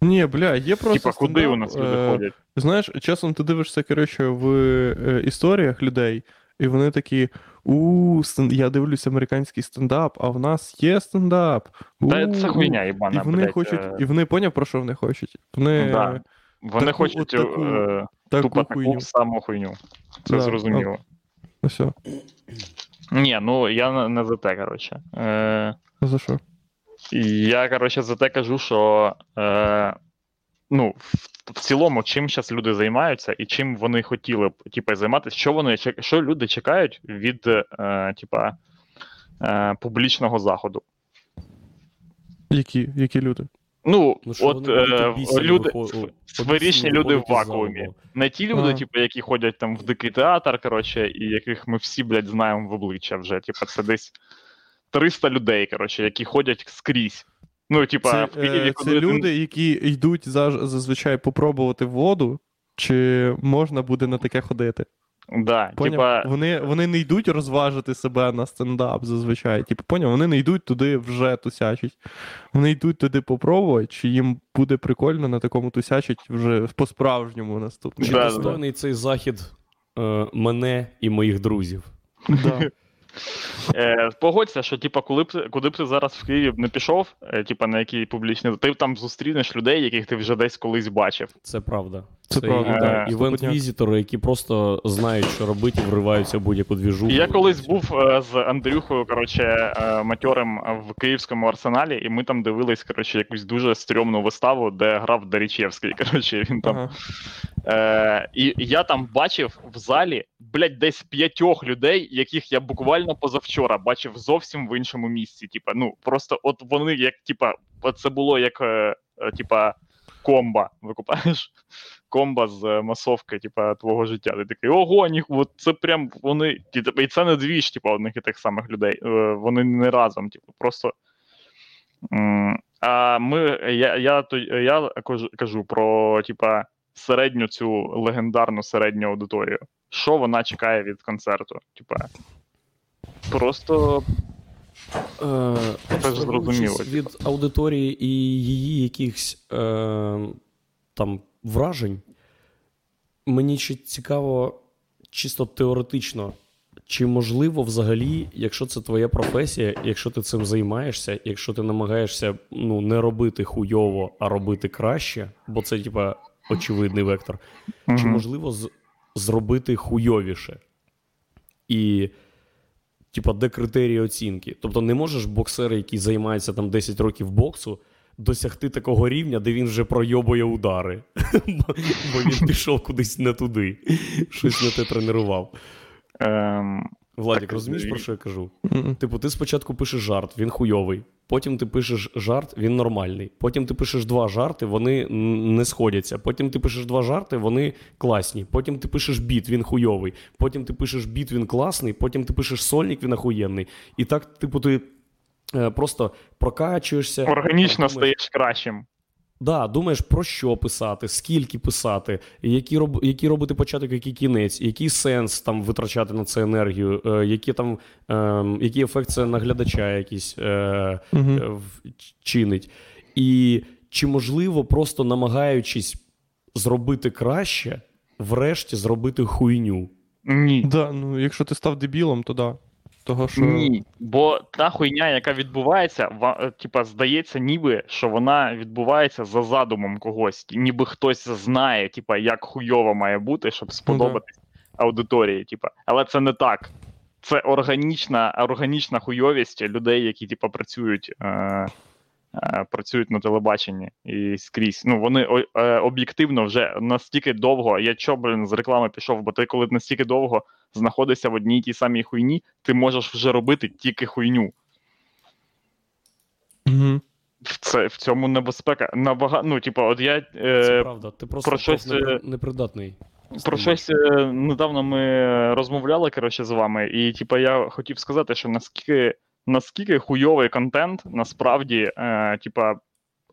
A: Ні, бля, є просто.
C: Типа, куди
A: стендап,
C: у нас люди
A: е,
C: ходять?
A: Знаєш, часом ти дивишся, коротше, в е, історіях людей, і вони такі: у, я дивлюсь американський стендап, а в нас є стендап.
C: Та це
A: у».
C: хуйня,
A: І
C: їбана,
A: вони
C: блядь,
A: хочуть,
C: е,
A: і вони поняв, про що вони хочуть. Вони
C: Да. Вони
A: таку-
C: хочуть
A: таку
C: е,
A: таку
C: тупо таку
A: хуйню.
C: саму хуйню. Це
A: Да,
C: зрозуміло.
A: Ну все,
C: Ні, ну я не за те, коротше. Е,
A: за що?
C: я, коротше, за те кажу, що. Е, ну, в, в цілому, чим зараз люди займаються і чим вони хотіли б типу, займатися, що вони що люди чекають від е, типа, е, публічного заходу.
A: Які, які люди?
C: Ну,
B: Ну,
C: от е, люди, сферичні люди в вакуумі.
B: залу.
C: Не ті люди,
A: Ага.
C: типу, які ходять там в дикий театр, коротше, і яких ми всі, блядь, знаємо в обличчя вже. Типу, це десь 300 людей, коротше, які ходять скрізь. Ну, типа,
A: Це,
C: в Києві
A: е, це люди, які йдуть зазвичай попробувати воду, чи можна буде на таке ходити?
C: Да,
A: Поняв?
C: типа,
A: Вони, вони не йдуть розважити себе на стендап зазвичай. Типу, поняв? Вони не йдуть туди вже тусячить. Вони йдуть туди попробувати, чи їм буде прикольно на такому тусячить вже по-справжньому наступний.
B: Чи
C: Да, да,
B: достойний цей захід е, мене і моїх друзів?
A: Да.
C: Е, погодься, що типа, коли б куди б ти зараз в Києві не пішов, е, типа на який публічний, ти там зустрінеш людей, яких ти вже десь колись бачив.
B: Це правда.
A: Це правда,
B: і-
C: да,
B: івент-візитори, які просто знають, що робити, і вриваються в будь-яку двіжуху.
C: Я колись був е, з Андрюхою, коротше, е, матьорим в київському арсеналі, і ми там дивились, коротше, якусь дуже стрьомну виставу, де грав Дарічевський. (laughs) Коротше, він там.
A: Ага.
C: Е, і я там бачив в залі, блядь, десь п'ятьох людей, яких я буквально позавчора бачив зовсім в іншому місці. Типа, ну просто от вони, як, типа, це було як, е, е, типа, комба. Викупаєш? Комба з е, масовки, типа, твого життя. Ти такий, ого, ні, от це прям вони. І це не двіж, типа, одних і тих самих людей. Вони не разом, типу, просто. А ми, я, я, я кажу, кажу про, типа, середню цю легендарну середню аудиторію. Що вона чекає від концерту? Типа. Просто
B: Е,
C: зрозуміло,
B: від аудиторії і її якихось е, там вражень, мені ще цікаво, чисто теоретично, чи можливо взагалі, якщо це твоя професія, якщо ти цим займаєшся, якщо ти намагаєшся ну, не робити хуйово, а робити краще, бо це, типа, очевидний вектор, чи можливо з- зробити хуйовіше? І, типа, де критерії оцінки? Тобто, не можеш боксера, який займається там 10 років боксу, досягти такого рівня, де він вже пройобує удари. (laughs) Бо, він пішов кудись не туди, щось не те тренував. Владик,
C: Так,
B: розумієш,
C: і-
B: про що я кажу? Типу, ти спочатку пишеш жарт, він хуйовий. Потім ти пишеш жарт, він нормальний. Потім ти пишеш два жарти, вони не сходяться. Потім ти пишеш два жарти, вони класні. Потім ти пишеш біт, він хуйовий. Потім ти пишеш біт, він класний. Потім ти пишеш сольник, він охуєнний. І так, типу, ти е, просто прокачуєшся.
C: Органічно
B: думаєш,
C: стаєш кращим.
B: Да, думаєш про що писати, скільки писати, які роб, які робити початок, який кінець, який сенс там витрачати на це енергію, е, які там, е, який ефект це на глядача якийсь е,
A: Мгм.
B: е, в- чинить. І чи можливо, просто намагаючись зробити краще, врешті зробити хуйню.
C: Ні.
A: Да, ну якщо ти став дебілом, то да. Того, що.
C: Ні, бо та хуйня, яка відбувається, ва- е, типа, здається, ніби що вона відбувається за задумом когось, ніби хтось знає, типа, як хуйово має бути, щоб сподобатись аудиторії. Типа. Але це не так. Це органічна, органічна хуйовість людей, які типа, працюють, е, працюють на телебаченні і скрізь. Ну, вони е, об'єктивно вже настільки довго. Я чо, блін, з реклами пішов, бо ти коли настільки довго знаходишся в одній тій самій хуйні, ти можеш вже робити тільки хуйню.
A: Угу.
C: В Це в цьому небезпека. Набага... Ну, типу, от я
B: Це
C: е,
B: правда. Ти просто
C: про щось, е,
B: непридатний.
C: про щось е, недавно ми розмовляли коротше, з вами, і типу, я хотів сказати, що наскільки, наскільки хуйовий контент насправді, е, типа,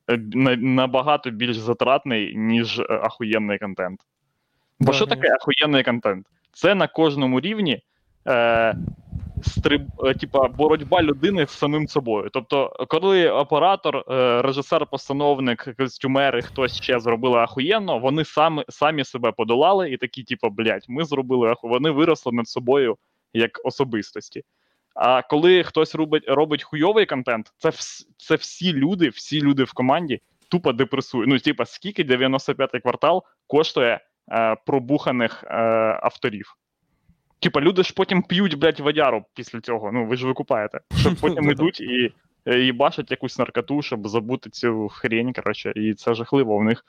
C: е, набагато більш затратний, ніж е, ахуєнний контент. Бо
A: Да,
C: що таке ахуєнний контент? Це на кожному рівні. Е, Стриб, е, типа, боротьба людини з самим собою. Тобто, коли оператор, е, режисер, постановник, костюмер і хтось ще зробили ахуєнно, вони самі, самі себе подолали і такі, типу, блядь, ми зробили аху. Вони виросли над собою як особистості. А коли хтось робить, робить хуйовий контент, це, вс, це всі люди, всі люди в команді тупо депресують. Ну, типа, скільки 95-й квартал коштує е, пробуханих е, авторів? Типа, люди ж потім п'ють, блядь, водяру після цього. Ну, ви ж викупаєте. Щоб (laughs) потім йдуть і, е, і бачать якусь наркоту, щоб забути цю хрень, коротше, і це жахливо. У них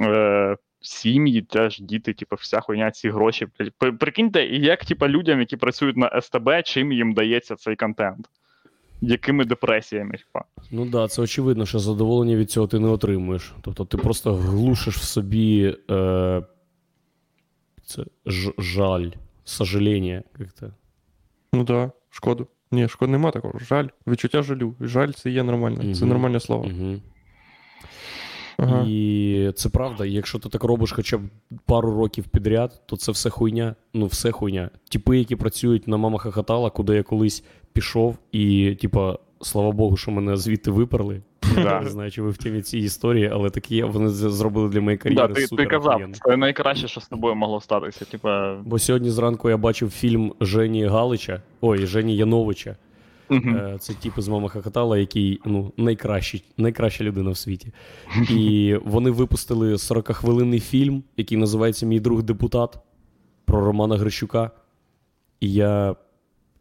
C: е, сім'ї, теж діти, типу, вся хуйня, ці гроші. Прикиньте, і як, типа, людям, які працюють на СТБ, чим їм дається цей контент? Якими депресіями, типа.
B: Ну так, да, це очевидно, що задоволення від цього ти не отримуєш. Тобто ти просто глушиш в собі е, це ж, жаль, сожаління. Як-то.
A: Ну да, шкоду. Ні, шкоди нема такого. Жаль. Відчуття жалю. Жаль це є нормально. Це нормальне слово.
B: Угу.
A: Ага.
B: І це правда, і якщо ти так робиш хоча б пару років підряд, то це все хуйня. Ну, все хуйня. Тіпи, які працюють на мама хахатала, куди я колись пішов, і, типа, слава Богу, що мене звідти виперли.
C: Да.
B: Не знаю, чи ви в темі цієї історії, але такі вони зробили для моєї
C: Да,
B: кар'єри.
C: ти, ти
B: супер
C: казав, це найкраще, що з тобою могло статися. Типа.
B: Бо сьогодні зранку я бачив фільм Жені Галича, ой, Жені Яновича. Е, Це тіп із мама Хахатала, який ну, найкращий, найкраща людина в світі. (laughs) І вони випустили 40-хвилинний фільм, який називається Мій друг депутат про Романа Грищука. І я.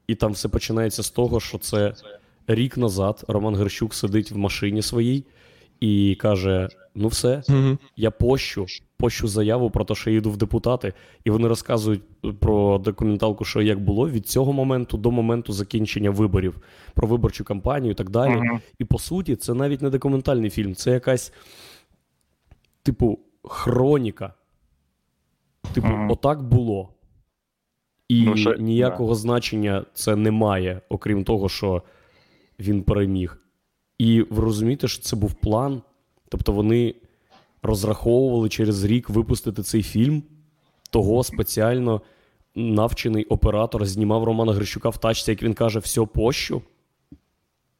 B: І там все починається з того, що це рік назад Роман Грищук сидить в машині своїй і каже: Ну, все,
A: Угу.
B: я пощу, пощу заяву про те, що я йду в депутати, і вони розказують про документалку, що як було від цього моменту до моменту закінчення виборів, про виборчу кампанію і так далі.
C: Мгм.
B: І по суті, це навіть не документальний фільм, це якась, типу, хроніка. Типу,
C: Мгм.
B: отак було. І
C: Ну, ще-
B: ніякого значення це не має, окрім того, що він переміг. І ви розумієте, що це був план. Тобто вони розраховували через рік випустити цей фільм. Того спеціально навчений оператор знімав Романа Грищука в тачці, як він каже, все пощу.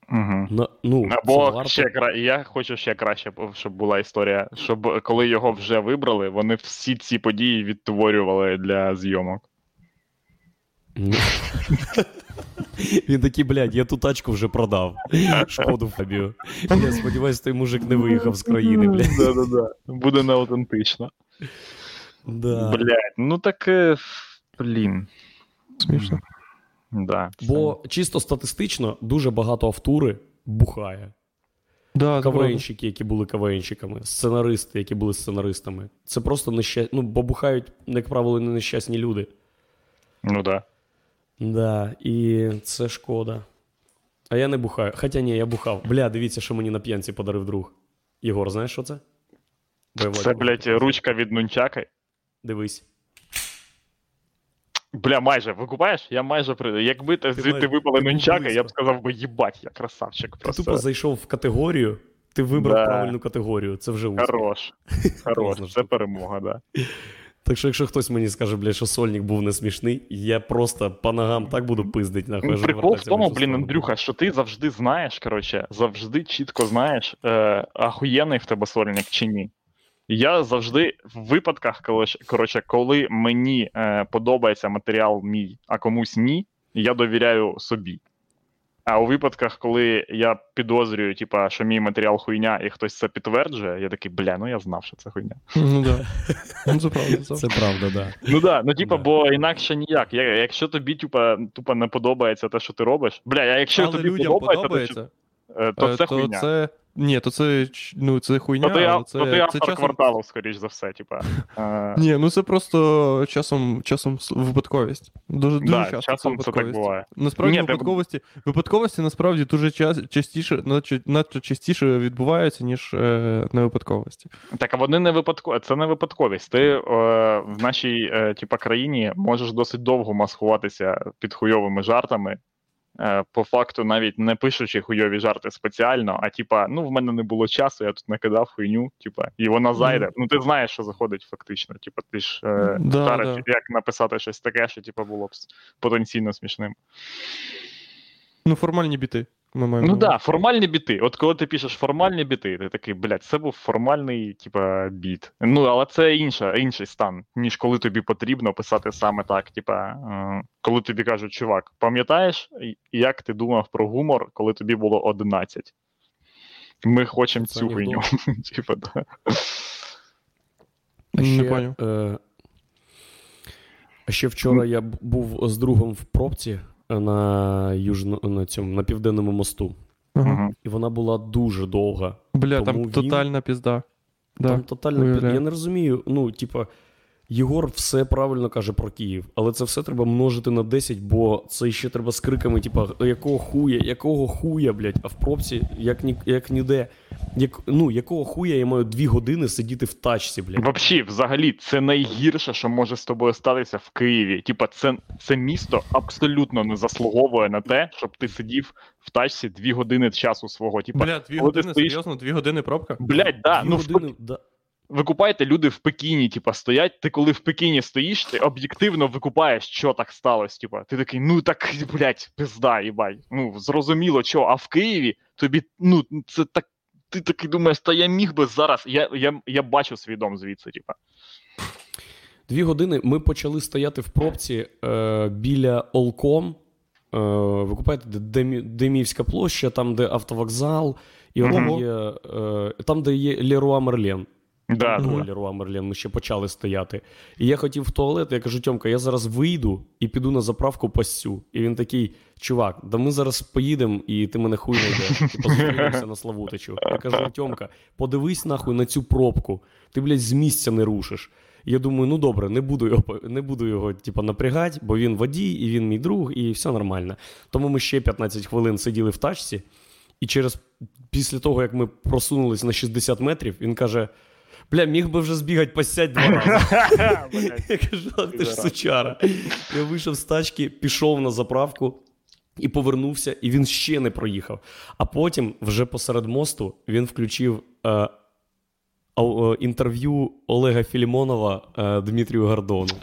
C: Мгм.
B: На, ну,
C: Або
B: варто-
C: ще кра... я хочу ще краще, щоб була історія, щоб коли його вже вибрали, вони всі ці події відтворювали для зйомок. (laughs) (laughs)
B: Він такий, блядь, я ту тачку вже продав. Шкоду Фабію. Я сподіваюся, той мужик не виїхав з країни, блядь.
C: Да-да-да. Буде неаутентично.
B: Да.
C: Блядь, ну так. Блін.
A: Смішно.
C: Да.
B: Бо чисто статистично дуже багато автури бухає.
A: Да.
B: КВНщики, які були КВНщиками, сценаристи, які були сценаристами. Це просто неща... ну, бо бухають, як правило, не нещасні люди.
C: Ну да.
B: Да, і це шкода. А я не бухаю. Хоча ні, я бухав. Бля, дивіться, що мені на п'янці подарив друг. Єгор, знаєш, що це? Бойова
C: Це, блядь, ручка від нунчаки.
B: Дивись.
C: Бля, майже викупаєш? Я майже при. Якби
B: Ти
C: звідти
B: майже-
C: випали
B: ти близько.
C: я б сказав би, їбать, я красавчик.
B: Ти
C: Просто
B: тупо зайшов в категорію, ти вибрав
C: Да.
B: правильну категорію. Це вже успіх.
C: хорош. (laughs) Хорош,
B: Класна
C: це
B: штука.
C: перемога, да.
B: Так що, якщо хтось мені скаже, блядь, що сольник був не смішний, я просто по ногам так буду пиздить, нахуй.
C: Прикол в тому, блін. Андрюха, що ти завжди знаєш, коротше, завжди чітко знаєш, е, ахуєнний в тебе сольник чи ні. Я завжди в випадках, коротше, коли мені е, подобається матеріал мій, а комусь ні, я довіряю собі. А у випадках, коли я підозрюю, типа, що мій матеріал хуйня, і хтось це підтверджує, я такий, бля, ну я знав, що це хуйня.
A: Ну да. (laughs) Ну це правда. Це.
B: Це правда, да.
C: Ну да, ну типа,
B: Да.
C: бо інакше ніяк. Я, якщо тобі, типа, тупо не подобається те, що ти робиш, бля, а якщо
A: Але
C: тобі подобається,
A: подобається,
C: то, е, то
A: е,
C: це
A: то
C: хуйня.
A: Ні, то це ну це хуйня,
C: то
A: але це,
C: то ти
A: це
C: автор
A: часом...
C: кварталу, скоріш за все, типа. (laughs) Е,
A: Ні, ну це просто часом, часом випадковість. Дуже, дуже
C: да,
A: часто
C: часом це так буває.
A: Насправді
C: Ні, ти-
A: випадковості, випадковості насправді дуже час, частіше, надто, частіше відбуваються, ніж е, не випадковості.
C: Так, а вони не випадкові. Це не випадковість. Ти е, в нашій, е, типа, країні можеш досить довго маскуватися під хуйовими жартами. Е, По факту, навіть не пишучи хуйові жарти спеціально, а типа, ну в мене не було часу, я тут накидав хуйню, типа, і вона зайде. Ну ти знаєш, що заходить фактично. Типа, ти ж е,
A: Да,
C: шариш,
A: да.
C: як написати щось таке, що типа було б потенційно смішним.
A: Ну, формальні біти. Ми маємо.
C: Ну так, да, формальні біти. От коли ти пишеш формальні біти, ти такий, блядь, це був формальний, типа, біт. Ну, але це інша, інший стан, ніж коли тобі потрібно писати саме так. Типа, е, коли тобі кажуть, чувак, пам'ятаєш, як ти думав про гумор, коли тобі було 11? Ми хочемо цю хуйню. (laughs) Типа, да.
A: Не
B: ще. Е, а ще вчора я був з другом в пробці на, южно, на, цьому, на південному мосту.
A: Ага.
B: І вона була дуже довга.
A: Бля,
B: Тому
A: там
B: він-
A: тотальна пізда. Да.
B: Там тотальна
A: пізда.
B: Я не розумію. Ну, типа, Єгор все правильно каже про Київ, але це все треба множити на 10, бо це ще треба з криками, типа, якого хуя, якого хуя, блядь, а в пробці, як, ні, як ніде. Як, ну, якого хуя я маю дві години сидіти в тачці, блядь.
C: Взагалі, взагалі, це найгірше, що може з тобою статися в Києві. Типа, це, це місто абсолютно не заслуговує на те, щоб ти сидів в тачці дві години часу свого. Типа,
A: Бля, дві години,
C: стоїш-
A: серйозно, дві години пробка?
C: блядь, да,
B: Дві
C: ну в
B: да.
C: Викупаєте, люди в Пекіні, типа, стоять. Ти коли в Пекіні стоїш, ти об'єктивно викупаєш, що так сталося. Типа, ти такий, ну так, блядь, пизда, їбай. Ну, зрозуміло, що, а в Києві тобі, ну, це так. Ти такий думаєш, та я міг би зараз. Я, я, я бачу свій дом звідси, типа.
B: Дві години ми почали стояти в пробці е, біля Олком. Е, викупаєте, Демі, Демівська площа, там, де автовокзал, і отам є, е, там, де є Леруа Мерлен.
C: Да,
A: Мгм.
B: Леруа Мерлен ми ще почали стояти. І я хотів в туалет, я кажу, Тьомка, я зараз вийду і піду на заправку посцю. І він такий: чувак, да ми зараз поїдемо, і ти мене хуй знайдеш. Типу, зустрінемося на Славутичу. Я кажу, Тьомка, подивись нахуй на цю пробку. Ти, блядь, з місця не рушиш. Я думаю, ну добре, не буду його не буду його типу, напрягати, бо він водій, і він мій друг, і все нормально. Тому ми ще 15 хвилин сиділи в тачці, і через після того, як ми просунулись на 60 метрів, він каже: Бля, міг би вже збігати посядь два рази. (laughs) Я кажу, «Ах ти ж сучара. Я вийшов з тачки, пішов на заправку і повернувся, і він ще не проїхав. А потім, вже посеред мосту, він включив е, ау- е, інтерв'ю Олега Філімонова е, Дмитрію Гордону.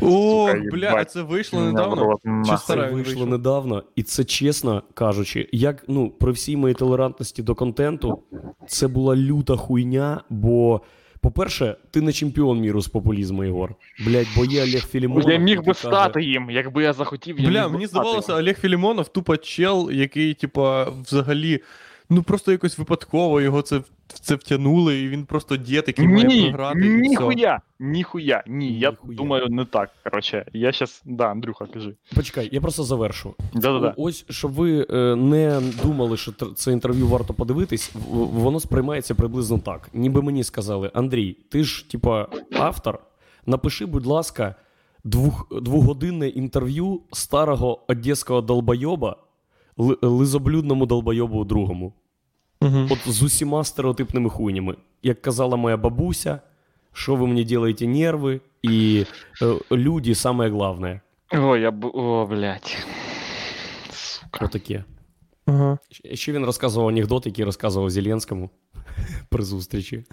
A: О,
C: Сука,
A: бля, а
C: їбать.
A: це вийшло недавно? Чи
C: нахуй.
B: Це
A: він
B: вийшло
A: вийшов?
B: недавно, і це чесно кажучи, як ну при всій моїй толерантності до контенту, це була люта хуйня. Бо, по-перше, ти не чемпіон міру з популізму, Ігор. Блять, бо є Олег Філімонов.
C: Я міг би
B: каже-
C: стати їм, якби я захотів. Я
A: Бля,
C: міг
A: мені здавалося. Олег Філімонов тупо чел, який, типа, взагалі, ну просто якось випадково його це, це втягнули, і він просто дід, який має
C: Ні,
A: програти. і
C: ніхуя, ніхуя, ні, я
B: Ніхуя.
C: думаю, не так. Короче, я щас, да, Андрюха, кажи.
B: Почекай, я просто завершу.
C: Да-да-да.
B: Ось, щоб ви е, не думали, що це інтерв'ю варто подивитись, воно сприймається приблизно так. Ніби мені сказали: Андрій, ти ж, типа, автор, напиши, будь ласка, двох, двогодинне інтерв'ю старого одеського долбойоба ли- лизоблюдному долбойобу другому.
A: Угу.
B: От з усіма стереотипними хуйнями. Як казала моя бабуся, що ви мені робите нерви, і е, люди саме головне.
C: О, я б. О, блядь. Сука.
B: Отаке.
A: Ага.
B: Ще він розказував анекдот, який розказував Зеленському (laughs) при зустрічі.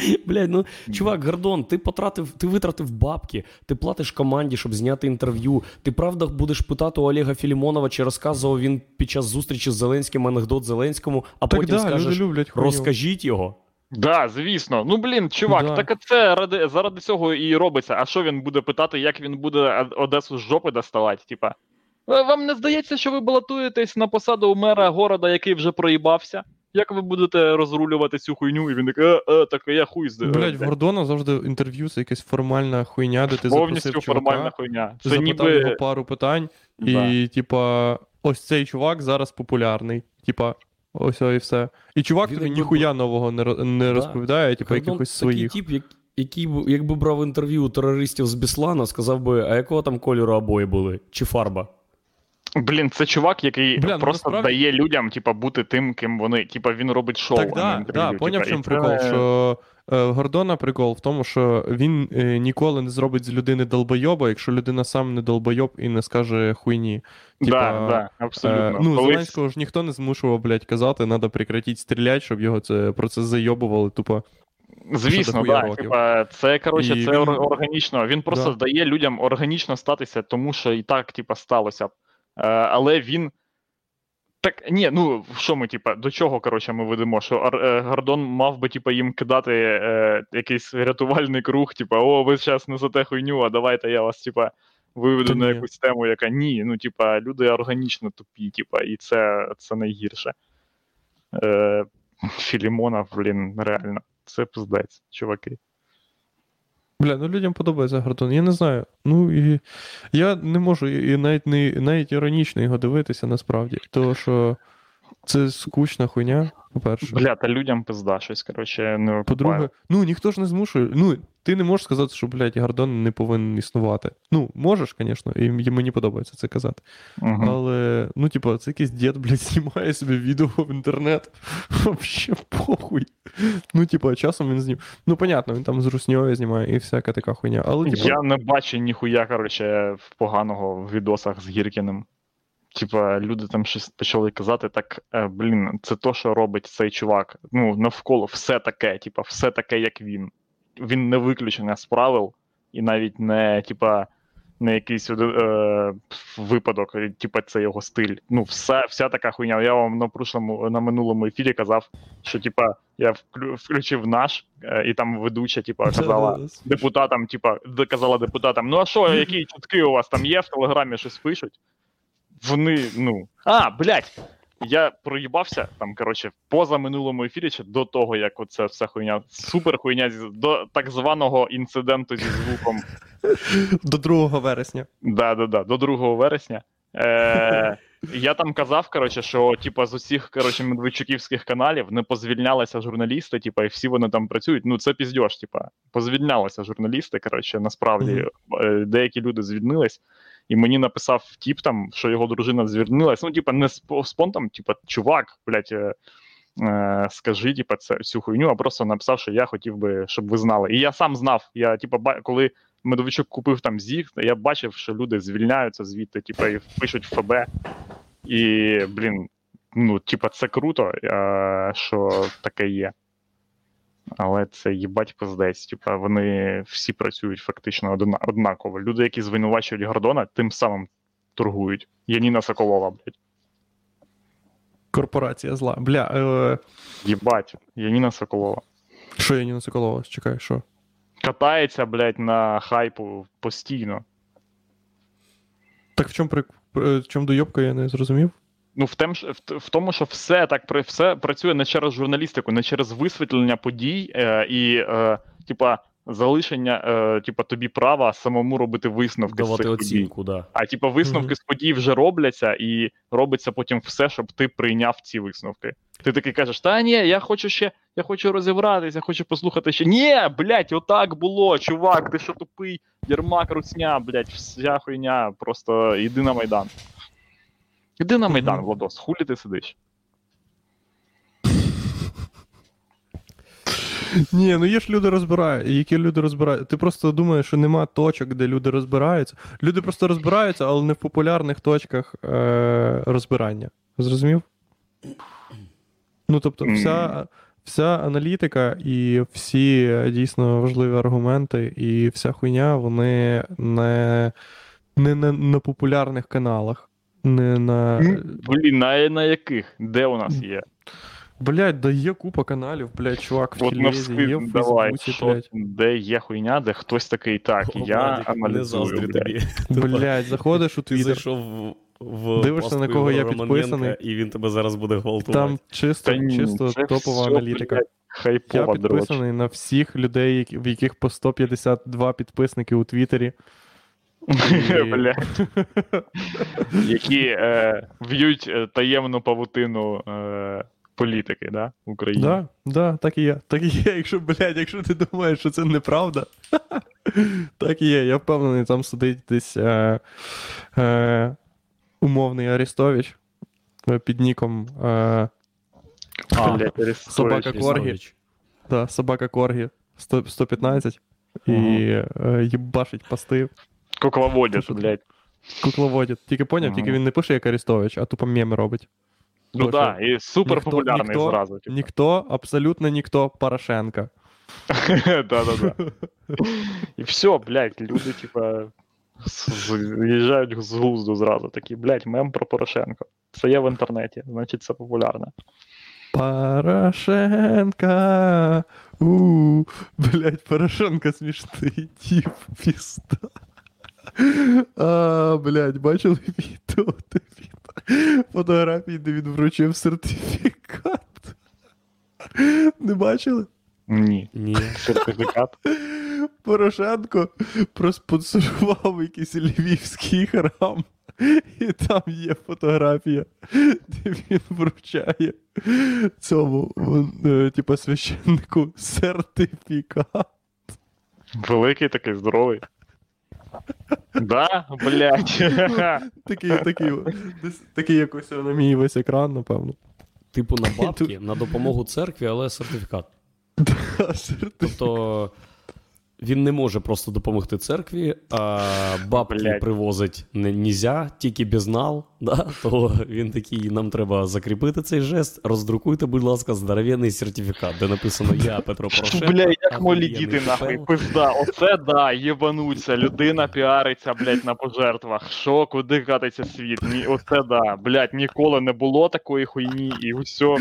B: (laughs) Блядь, ну чувак, Гордон, ти потратив, ти витратив бабки, ти платиш команді, щоб зняти інтерв'ю. Ти правда будеш питати у Олега Філімонова, чи розказував він під час зустрічі з Зеленським анекдот Зеленському, а
A: Так
B: потім
A: да,
B: скажеш,
A: люди люблять
B: розкажіть його.
C: Да, звісно. Ну блін, чувак,
A: Да.
C: так це ради заради цього і робиться. А що він буде питати, як він буде Одесу з жопи доставати? Типа. «Е, Вам не здається, що ви балотуєтесь на посаду мера города, який вже проїбався? Як ви будете розрулювати цю хуйню? І він такий, е, е, так я хуй з
A: Блять, в Гордона завжди інтерв'ю це якась формальна хуйня, де ти
C: повністю
A: запросив
C: формальна
A: чувака,
C: хуйня. Це
A: запитав
C: ніби
A: його пару питань,
C: Да.
A: і, типа, ось цей чувак зараз популярний. Типа, ось і все. І чувак
B: Він
A: тобі
B: якби
A: ніхуя нового не, не
B: Да.
A: розповідає, типа,
B: Гордон
A: якихось
B: такий
A: своїх.
B: тип, як, який б- якби брав інтерв'ю у терористів з Біслана, сказав би, а якого там кольору обої були? Чи фарба?
C: Блін, це чувак, який
A: Бля, ну,
C: просто
A: насправді-
C: дає людям, типа, бути тим, ким вони. Типа він робить шоу.
A: Так, да,
C: інтерв'ю,
A: да, поняв, в чому
C: і це-
A: прикол, що е, Гордона прикол в тому, що він е, ніколи не зробить з людини долбойоба, якщо людина сам не долбойоб і не скаже хуйні. Типа,
C: да, абсолютно.
A: Е, ну,
C: Колись-
A: Зеленського ж ніхто не змушував, блядь, казати, треба прекратити стріляти, щоб його це про це зайобували. Тупо.
C: Звісно, да. Типа, це коротше,
A: І
C: це органічно. Він просто
A: Да.
C: дає людям органічно статися, тому що і так, типа, сталося. Е, але він. Так, ні, ну що ми, типа, до чого, коротше, ми ведемо? Що Ар- е, Гордон мав би, типа, їм кидати е, якийсь рятувальний круг, типа, о, ви зараз несете хуйню, а давайте я вас, типа, виведу
A: Та
C: на
A: ні.
C: якусь тему, яка ні. Ну, типа, люди органічно тупі, типа, і це, це найгірше. Е, Філімонов, блін, реально. Це пиздець, чуваки.
A: Бля, ну людям подобається Гордон. Я не знаю. Ну і я не можу і навіть не навіть іронічно його дивитися насправді. Тому що це скучна хуйня, по-перше.
C: Бля, та людям пизда щось, коротше, не
A: По-друге, ну ніхто ж не змушує. Ну, ти не можеш сказати, що, блядь, Гордон не повинен існувати. Ну, можеш, звісно, і мені подобається це казати.
C: Мгм.
A: Але, ну, типа, це якийсь дід, блядь, (laughs) знімає собі відео в інтернет. (laughs) Вообще похуй. Ну, типа, часом він знімає. Ну, понятно, він там з русньою знімає і всяка така хуйня. Але, типа,
C: Я не бачу ніхуя, коротше, в поганого в відосах з Гіркіним. Типа, люди там щось почали казати, так, е, блін, це то, що робить цей чувак. Ну, навколо все таке, типа, все таке, як він. Він не виключення з правил, і навіть не, типа, не якийсь е, випадок, типа, це його стиль. Ну, все, вся така хуйня. Я вам на прошлому, на минулому ефірі казав, що, типа, я включив наш, е, і там ведуча, типа, казала депутатам, типа, казала депутатам: ну а що, які чутки у вас там є в телеграмі щось пишуть? Вони, ну. А, блядь! Я проїбався там, коротше, поза минулому ефірі, ще до того, як оце вся хуйня, супер хуйня до так званого інциденту зі звуком.
A: До 2 вересня.
C: Да, да, да, до 2 вересня. Е, я там казав, коротше, що типа з усіх коротше, медведчуківських каналів не позвільнялися журналісти, типа, і всі вони там працюють. Ну, це піздьош, типа, позвільнялися журналісти. Коротше, насправді е, деякі люди звільнились. І мені написав тіп там, що його дружина звільнилась. Ну, типа, не з спонтом, типа, чувак, блядь, е, е, скажи, типа, це цю хуйню, а просто написав, що я хотів би, щоб ви знали. І я сам знав. Я, типа, коли Медведчук купив там ЗІГ, я бачив, що люди звільняються звідти, типа, і пишуть в ФБ. І, блін, ну, типа, це круто, е, що таке є. Але це їбать пиздець. Типа, вони всі працюють фактично однаково. Люди, які звинувачують Гордона, тим самим торгують. Яніна Соколова, блядь.
A: Корпорація зла. Бля, е,
C: Їбать, Яніна Соколова.
A: що я не Соколова? Чекай, що?
C: Катається, блядь, на хайпу постійно.
A: Так в чому при... при- в чому дойобка, я не зрозумів.
C: Ну, в, тем, в, в тому, що все так все працює не через журналістику, не через висвітлення подій е, і, е, типа, залишення, е, типа, тобі права самому робити висновки з
B: Давати
C: цих подій.
B: оцінку, да.
C: А типа висновки
A: Мгм.
C: з подій вже робляться, і робиться потім все, щоб ти прийняв ці висновки. Ти такий кажеш: та ні, я хочу ще, я хочу розібратися, я хочу послухати ще. Ні, блядь, отак було, чувак, ти що тупий, Єрмак, руцня, блядь, вся хуйня, просто йди на майдан. Іди на Майдан. Владос, хулі ти сидиш.
A: Ні, ну є ж люди розбирають. Які люди розбирають. Ти просто думаєш, що нема точок, де люди розбираються. Люди просто розбираються, але не в популярних точках е- розбирання. Зрозумів? Ну, тобто, вся, вся аналітика і всі е, дійсно важливі аргументи, і вся хуйня, вони не, не на, на популярних каналах. Не на.
C: Блін, на, на яких? Де у нас є?
A: Блять, да є купа каналів, блять, чувак, в
C: От на
A: є в
C: давай,
A: Фейсбуці,
C: що,
A: блять.
C: де є хуйня, де хтось такий, так,
B: О,
C: я аналізую, блядь.
B: тобі. (laughs)
A: Блять, заходиш у Твіттер,
B: зайшов в, в
A: Дивишся, на кого я підписаний.
B: і він тебе зараз буде гвалтувати.
A: там чисто,
C: Та ні,
A: чисто
C: це
A: топова
C: всьо,
A: аналітика.
C: блядь,
A: Я
C: Хайпова
A: підписаний на всіх людей, в яких по 152 підписники у Твіттері. (laughs)
C: Які е, в'ють е, таємну павутину е, політики, да, в Україні.
A: Да, да, так і є. Так і є. Якщо, блядь, якщо ти думаєш, що це неправда, (laughs) так і є. Я впевнений, там сидить десь е, е, умовний Арестович е, під ніком е,
B: А,
A: собака Коргі. Да, собака Коргі 100, 115 і е, їбашить пости.
C: Кукловодять,
A: Що ти?
C: блядь.
A: Кукловодять. Тільки поняв,
C: Ага.
A: тільки він не пише як Арестович, а тупо меми робить.
C: Ну
A: Боже.
C: да, і супер
A: Ніхто-
C: популярний
A: ніхто-
C: зразу. типу.
A: Ніхто, абсолютно ніхто Порошенка. (laughs)
C: Да-да-да. І все, блядь, люди, типа, з- з- з'їжджають з глузду зразу. Такі, блядь, мем про Порошенко. Це є в інтернеті, значить це популярне.
A: Порошенка. У, блять, Порошенко смішний тип, пізда. А, блядь, бачили відео, де він фотографії, де він вручив сертифікат. Не бачили?
C: Ні.
B: Ні.
C: Сертифікат.
A: Порошенко проспонсорував якийсь львівський храм, і там є фотографія, де він вручає цьому, е, типу, священнику сертифікат.
C: Великий такий, здоровий. Да, блядь. (laughs)
A: Такий, такий, десь такий якось на мій весь екран, напевно.
B: Типу на (laughs) бабки, на допомогу церкві, але сертифікат. (laughs)
A: Сертифікат.
B: Тобто він не може просто допомогти церкві, а бабки
C: Блядь.
B: привозить не нізя, тільки безнал. Да? То він такий: нам треба закріпити цей жест. Роздрукуйте, будь ласка, здоровенний сертифікат, де написано Я Петро Порошенко.
C: Бля, як молі діти, нахуй, пизда. Оце да, єбануться. Людина піариться, блядь, на пожертвах. Що, куди катиться світ? Ні, оце да. Блядь, ніколи не було такої хуйні, і все,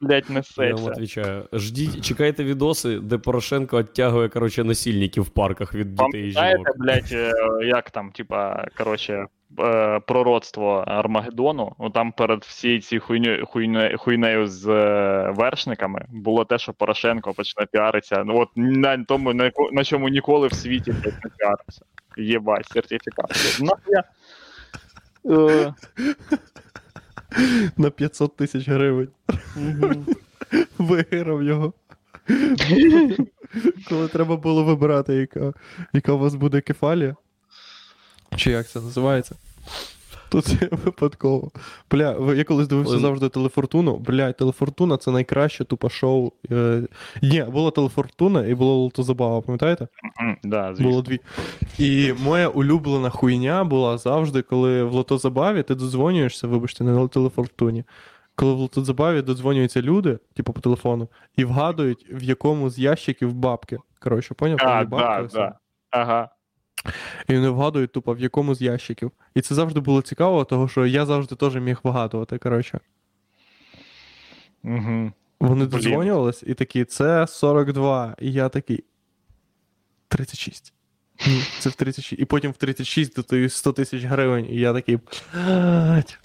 C: блядь,
B: Я вам відповідаю. Ждіть, чекайте відоси, де Порошенко відтягує коротше, насильників в парках від дітей і жінок.
C: Блядь, е, як там, типа, коротше, е, пророцтво Армагеддону, ну там перед всією цією хуйнею, хуйне, хуйнею з е, вершниками було те, що Порошенко почне піаритися. Ну от на тому, на, на чому ніколи в світі не піарився. Єбать, сертифікат. Е,
A: На 500 тисяч гривень. Виграв його. (laughs) Коли треба було вибирати, яка, яка у вас буде кефалія. Чи як це називається? Тут це (laughs) випадково. Бля, я колись дивився
B: Ой.
A: завжди телефортуну. Бля, телефортуна це найкраще тупо шоу. Е, Ні, було телефортуна і було Лотозабава, пам'ятаєте?
C: Да, звісно.
A: Було дві. І моя улюблена хуйня була завжди, коли в лотозабаві ти додзвонюєшся, вибачте, не на телефортуні. Коли в лотозабаві додзвонюються люди, типу по телефону, і вгадують, в якому з ящиків бабки. Коротше, поняв?
C: А,
A: є бабка,
C: да, да. Ага.
A: І вони вгадують тупо в якому з ящиків. І це завжди було цікаво, тому що я завжди теж міг вгадувати. Коротше.
C: Угу.
A: Вони додзвонювались і такі, це 42. І я такий. 36. Це в 36. І потім в 36 додають 100 тисяч гривень. І я такий.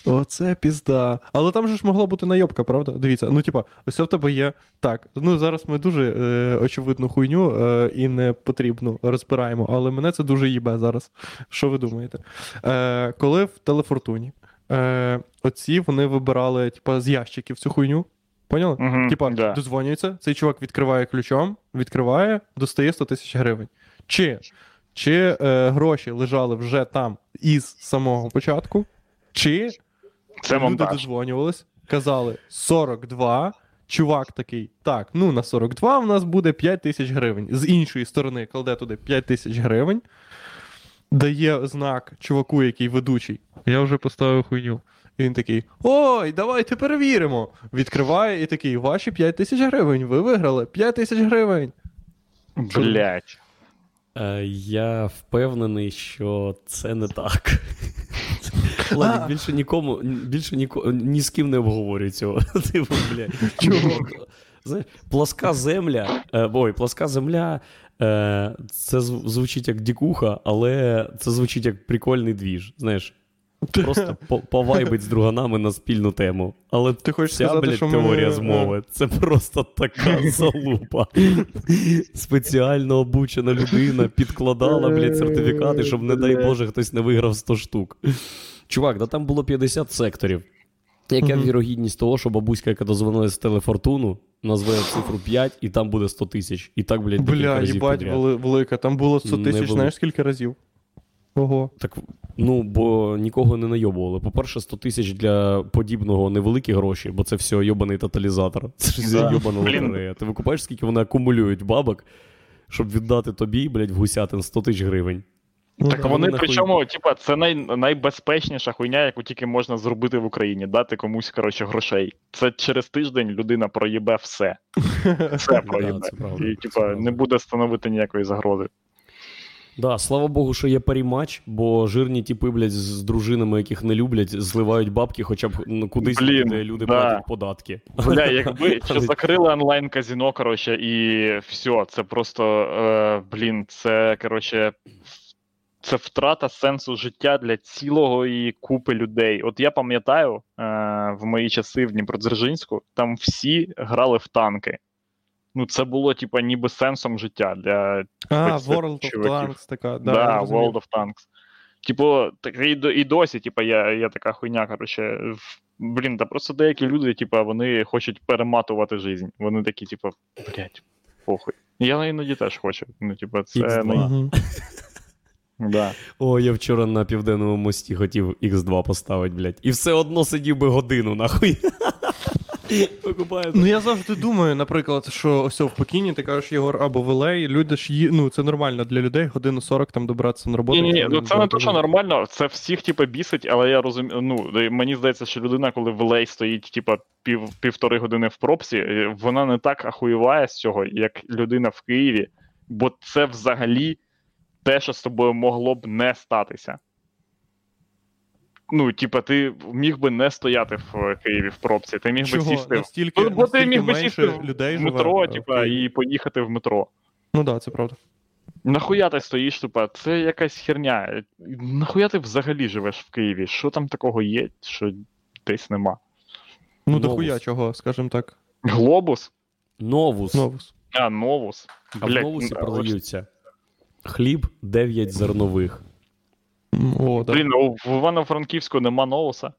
A: Оце пізда. Але там же ж могла бути найобка, правда? Дивіться, ну типа, ось в тебе є. Так, ну зараз ми дуже е, очевидну хуйню е, і не потрібну розбираємо, але мене це дуже їбе зараз. Що ви думаєте? Е, коли в телефортуні е, оці вони вибирали, типа, з ящиків цю хуйню. Поняли?
C: Угу.
A: Типа,
C: да.
A: дозвонюється, цей чувак відкриває ключом, відкриває, достає 100 тисяч гривень. Чи, чи е, гроші лежали вже там із самого початку, чи
C: Це
A: Люди
C: монтаж.
A: додзвонювались, казали 42. Чувак такий, так, ну на 42 в нас буде 5 тисяч гривень. З іншої сторони кладе туди 5 тисяч гривень, дає знак чуваку, який ведучий. Я вже поставив хуйню. І він такий: Ой, давайте перевіримо. Відкриває і такий: Ваші 5 тисяч гривень. Ви виграли 5 тисяч гривень.
C: Блять.
B: Е, я впевнений, що це не так. Ладно, більше нікому, більше ніко, ні з ким не обговорюю цього. (laughs) Типу, блядь.
A: Чого?
B: Знаєш, пласка земля, е, ой, пласка земля, е, це звучить як дікуха, але це звучить як прикольний двіж. Знаєш, просто повайбить з друганами на спільну тему. Але
A: Ти хочеш
B: Ця,
A: сказати,
B: блядь,
A: що ми-
B: теорія змови. Це просто така (laughs) залупа. Спеціально обучена людина підкладала, блядь, сертифікати, щоб, не дай Боже, хтось не виграв 100 штук. Чувак, да там було 50 секторів. Яка
A: Мгм.
B: вірогідність того, що бабуська, яка дозвонилась з телефортуну, назве цифру 5 і там буде 100 тисяч. І так, блядь,
A: Бля, їбать, вели- велика. Там було 100 тисяч, знаєш скільки разів? Ого.
B: Так, ну, бо нікого не найобували. По-перше, 100 тисяч для подібного невеликі гроші, бо це все йобаний тоталізатор. Це ж
C: Да.
B: йобана лотерея. Ти викупаєш, скільки вони акумулюють бабок, щоб віддати тобі, блядь, в гусятин 100 тисяч гривень.
A: Ну,
C: Так
A: да.
C: вони,
B: нахуй-
C: причому, типа, це най, найбезпечніша хуйня, яку тільки можна зробити в Україні, дати комусь, коротше, грошей. Це через тиждень людина проїбе все. (laughs) Все проїбе. І, типа, не буде становити ніякої загрози.
B: Да, слава Богу, що є парімач, бо жирні тіпи, блядь, з дружинами, яких не люблять, зливають бабки, хоча б ну, кудись,
C: Блін,
B: де люди
C: да.
B: платять податки.
C: Бля, (laughs) якби
B: Але-
C: закрили онлайн казіно, коротше, і все, це просто, е, блін, це, коротше, це втрата сенсу життя для цілого і купи людей. От я пам'ятаю, е, в мої часи в Дніпродзержинську, там всі грали в танки. Ну, це було, типа, ніби сенсом життя для
A: А,
C: Хоч це
A: World of
C: чуваків.
A: Tanks така.
C: да,
A: Да.
C: World of Tanks. Типу, так і, і досі, типу, є, є така хуйня, коротше. Блін, та просто деякі люди, типу, вони хочуть перематувати жизнь. Вони такі, типу, блядь, похуй. Я іноді теж хочу. Ну, типу, це
B: X2.
C: не. (laughs) Да.
B: О, я вчора на південному мості хотів X2 поставити, блядь. І все одно сидів би годину, нахуй. (laughs)
A: Ну я завжди думаю, наприклад, що ось в Пекіні, ти кажеш, Єгор, або в LA, люди ж ї... ну це нормально для людей, годину 40 там добратися на роботу.
C: Ні, ні, ні, ну це не то, що
A: нормально.
C: це всіх, типу, бісить, але я розумію. Ну, мені здається, що людина, коли в лей стоїть, типу, пів, півтори години в пробці, е, вона не так ахуєває з цього, як людина в Києві, бо це взагалі те, що з тобою могло б не статися. Ну, типа, ти міг би не стояти в Києві в пробці, ти міг би сісти
A: Настільки,
C: Ну, бо ти міг би сісти в
A: людей
C: в метро, типа, і поїхати в метро.
A: Ну так, да, це правда.
C: Нахуя ти стоїш, типа, це якась херня. Нахуя ти взагалі живеш в Києві? Що там такого є, що десь нема?
A: Ну дохуя чого, скажімо так.
C: Глобус?
B: Новус.
A: Новус.
C: А, новус.
B: А в новусі
C: ну,
B: продаються. Хліб 9 зернових.
A: О, да.
C: Блін, у- в Івано-Франківську нема новуса.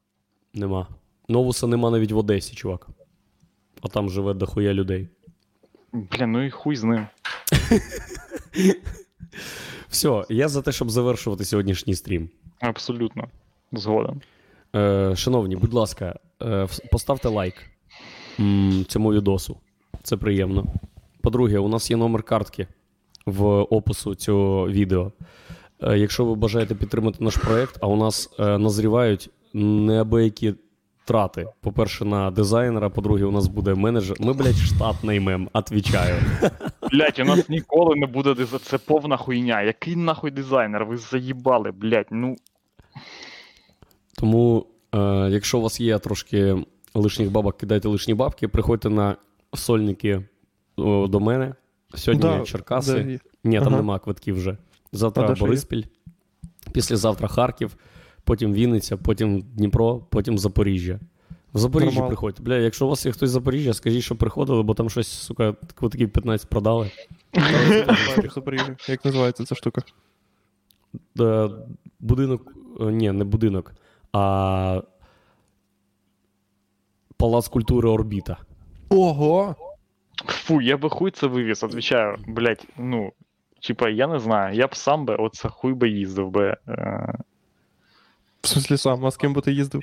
B: Нема. Новуса нема навіть в Одесі, чувак. А там живе дохуя людей.
C: Блін, ну і хуй з ним. (laughs)
B: Все, я за те, щоб завершувати сьогоднішній стрім.
C: Абсолютно. Згоден.
B: Е, шановні, будь ласка, е, поставте лайк цьому відосу. Це приємно. По-друге, у нас є номер картки в опису цього відео. Е, якщо ви бажаєте підтримати наш проект, а у нас е, назрівають неабиякі трати. По-перше, на дизайнера, по-друге, у нас буде менеджер. Ми, блядь, штат наймем, отвічаю.
C: Блять, у нас ніколи не буде дизайнер. Це повна хуйня. Який нахуй дизайнер? Ви заїбали, блять. Ну.
B: Тому, е, якщо у вас є трошки лишніх бабок, кидайте лишні бабки, приходьте на сольники о, до мене. Сьогодні
A: Да,
B: Черкаси.
A: да,
B: Ні, там
A: Ага.
B: нема квитків вже. Завтра
A: А?
B: Бориспіль, післязавтра Харків, потім Вінниця, потім Дніпро, потім Запоріжжя. В Запоріжжя приходьте. Бля, якщо у вас є хтось з Запоріжжя, скажіть, що приходили, бо там щось, сука, квитків 15 продали.
A: Як називається ця штука?
B: Е, Будинок, е, ні, не будинок, а Палац культури Орбіта.
A: Ого!
C: Фу, я би хуй це вивіз, отвічаю. Блять, ну. Типа, я не знаю, я б сам би, оце хуй би їздив би. Е,
A: В смислі сам, а з ким би ти їздив?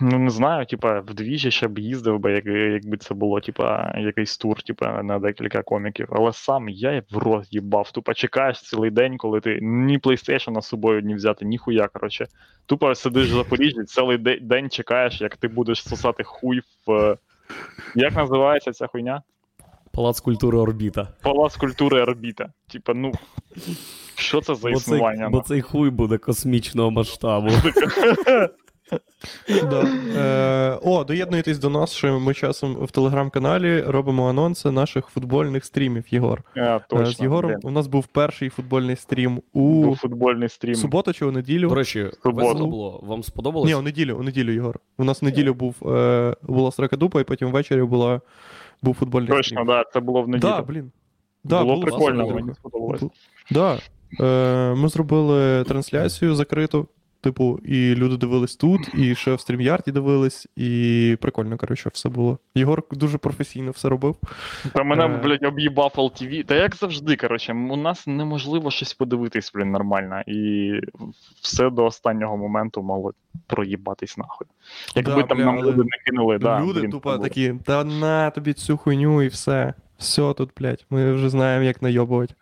C: Ну, не знаю, типа, вдвічі ще б їздив би, як, якби це було, типа, якийсь тур, типа, на декілька коміків. Але сам я в рот їбав. Тупо чекаєш цілий день, коли ти ні PlayStation з собою не взяти, ні хуя, коротше. Тупо сидиш в Запоріжжі, цілий де- день чекаєш, як ти будеш сосати хуй в. Як називається ця хуйня?
B: Палац культури орбіта.
C: Палац культури орбіта. Типа, ну. Що це за існування?
B: бо цей хуй буде космічного масштабу.
A: Да. Е, о, доєднуйтесь до нас, що ми часом в телеграм-каналі робимо анонси наших футбольних стрімів, Єгор.
C: А,
A: Е,
C: точно,
A: З Єгором у нас був перший футбольний стрім у
C: Був футбольний стрім.
A: суботу чи у неділю.
B: До речі, весело було. Вам сподобалось?
A: Ні, у неділю, у неділю, Єгор. У нас в неділю був е, була сракадупа, і потім ввечері була, був футбольний
C: Точно,
A: стрім.
C: да, це було в неділю.
A: Да, блін. Да,
C: було прикольно, мені сподобалось.
A: Да. Е, ми зробили трансляцію закриту. Типу, і люди дивились тут, і ще в StreamYard дивились, і прикольно, коротше, все було. Єгор дуже професійно все робив.
C: Та мене,
A: Е.
C: блядь, об'їбав LTV. Та як завжди, коротше, у нас неможливо щось подивитись, блін, нормально. І все до останнього моменту мало проїбатись нахуй. Якби
A: Да,
C: там
A: бля,
C: нам люди не кинули, да,
A: люди
C: блін,
A: тупо такі, та на тобі цю хуйню і все. Все тут, блядь, ми вже знаємо, як найобувати.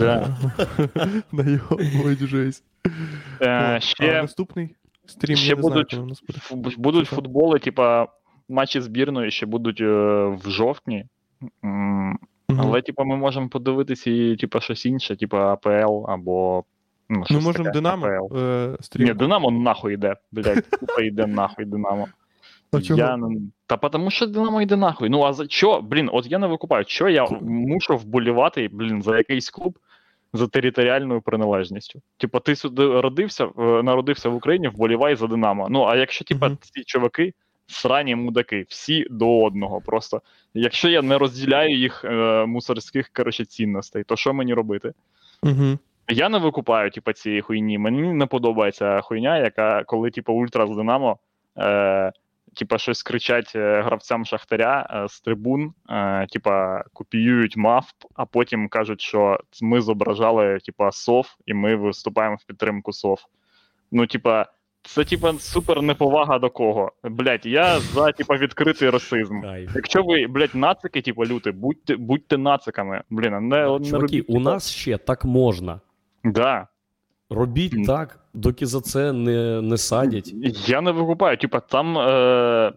C: Да. (laughs)
A: Найобувати жесть.
C: Е,
A: А
C: ще
A: наступний стрім,
C: ще
A: не знаю,
C: будуть-
A: коли нас буде.
C: будуть футболи, типа, матчі збірної ще будуть е, в жовтні.
A: Мгм.
C: Але, типа, ми можемо подивитись і, типа, щось інше, типа АПЛ або. Ну,
A: Ми можемо
C: таке,
A: Динамо е, стрім.
C: Ні, Динамо нахуй йде, блядь. Тупо йде нахуй Динамо.
A: А чого?
C: Я... Та потому що Динамо йде нахуй. Ну а за що, блін, от я не викупаю, що я мушу вболівати, блін, за якийсь клуб за територіальною приналежністю. Типа, ти сюди родився, е, народився в Україні, вболівай за Динамо. Ну, а якщо, типа,
A: Мгм.
C: ці чуваки, срані мудаки, всі до одного просто. Якщо я не розділяю їх е, мусорських коротше, цінностей, то що мені робити?
A: Угу.
C: Я не викупаю, типу, цієї хуйні. Мені не подобається хуйня, яка, коли, типу, ультра з Динамо, е, типа, щось кричать е, гравцям Шахтаря е, з трибун, е, типа, копіюють мавп, а потім кажуть, що ми зображали, типа, сов, і ми виступаємо в підтримку сов. Ну, типа, це, типа, супер неповага до кого. Блять, я за, типа, відкритий расизм. Якщо ви, блядь, нацики, типу, люти, будьте, будьте нациками. Блін, а не, не
B: Чуваки,
C: робіть,
B: у
C: типа-
B: нас ще так можна.
C: Да.
B: Робіть так, доки за це не, не садять.
C: Я не викупаю, типа, там. Е...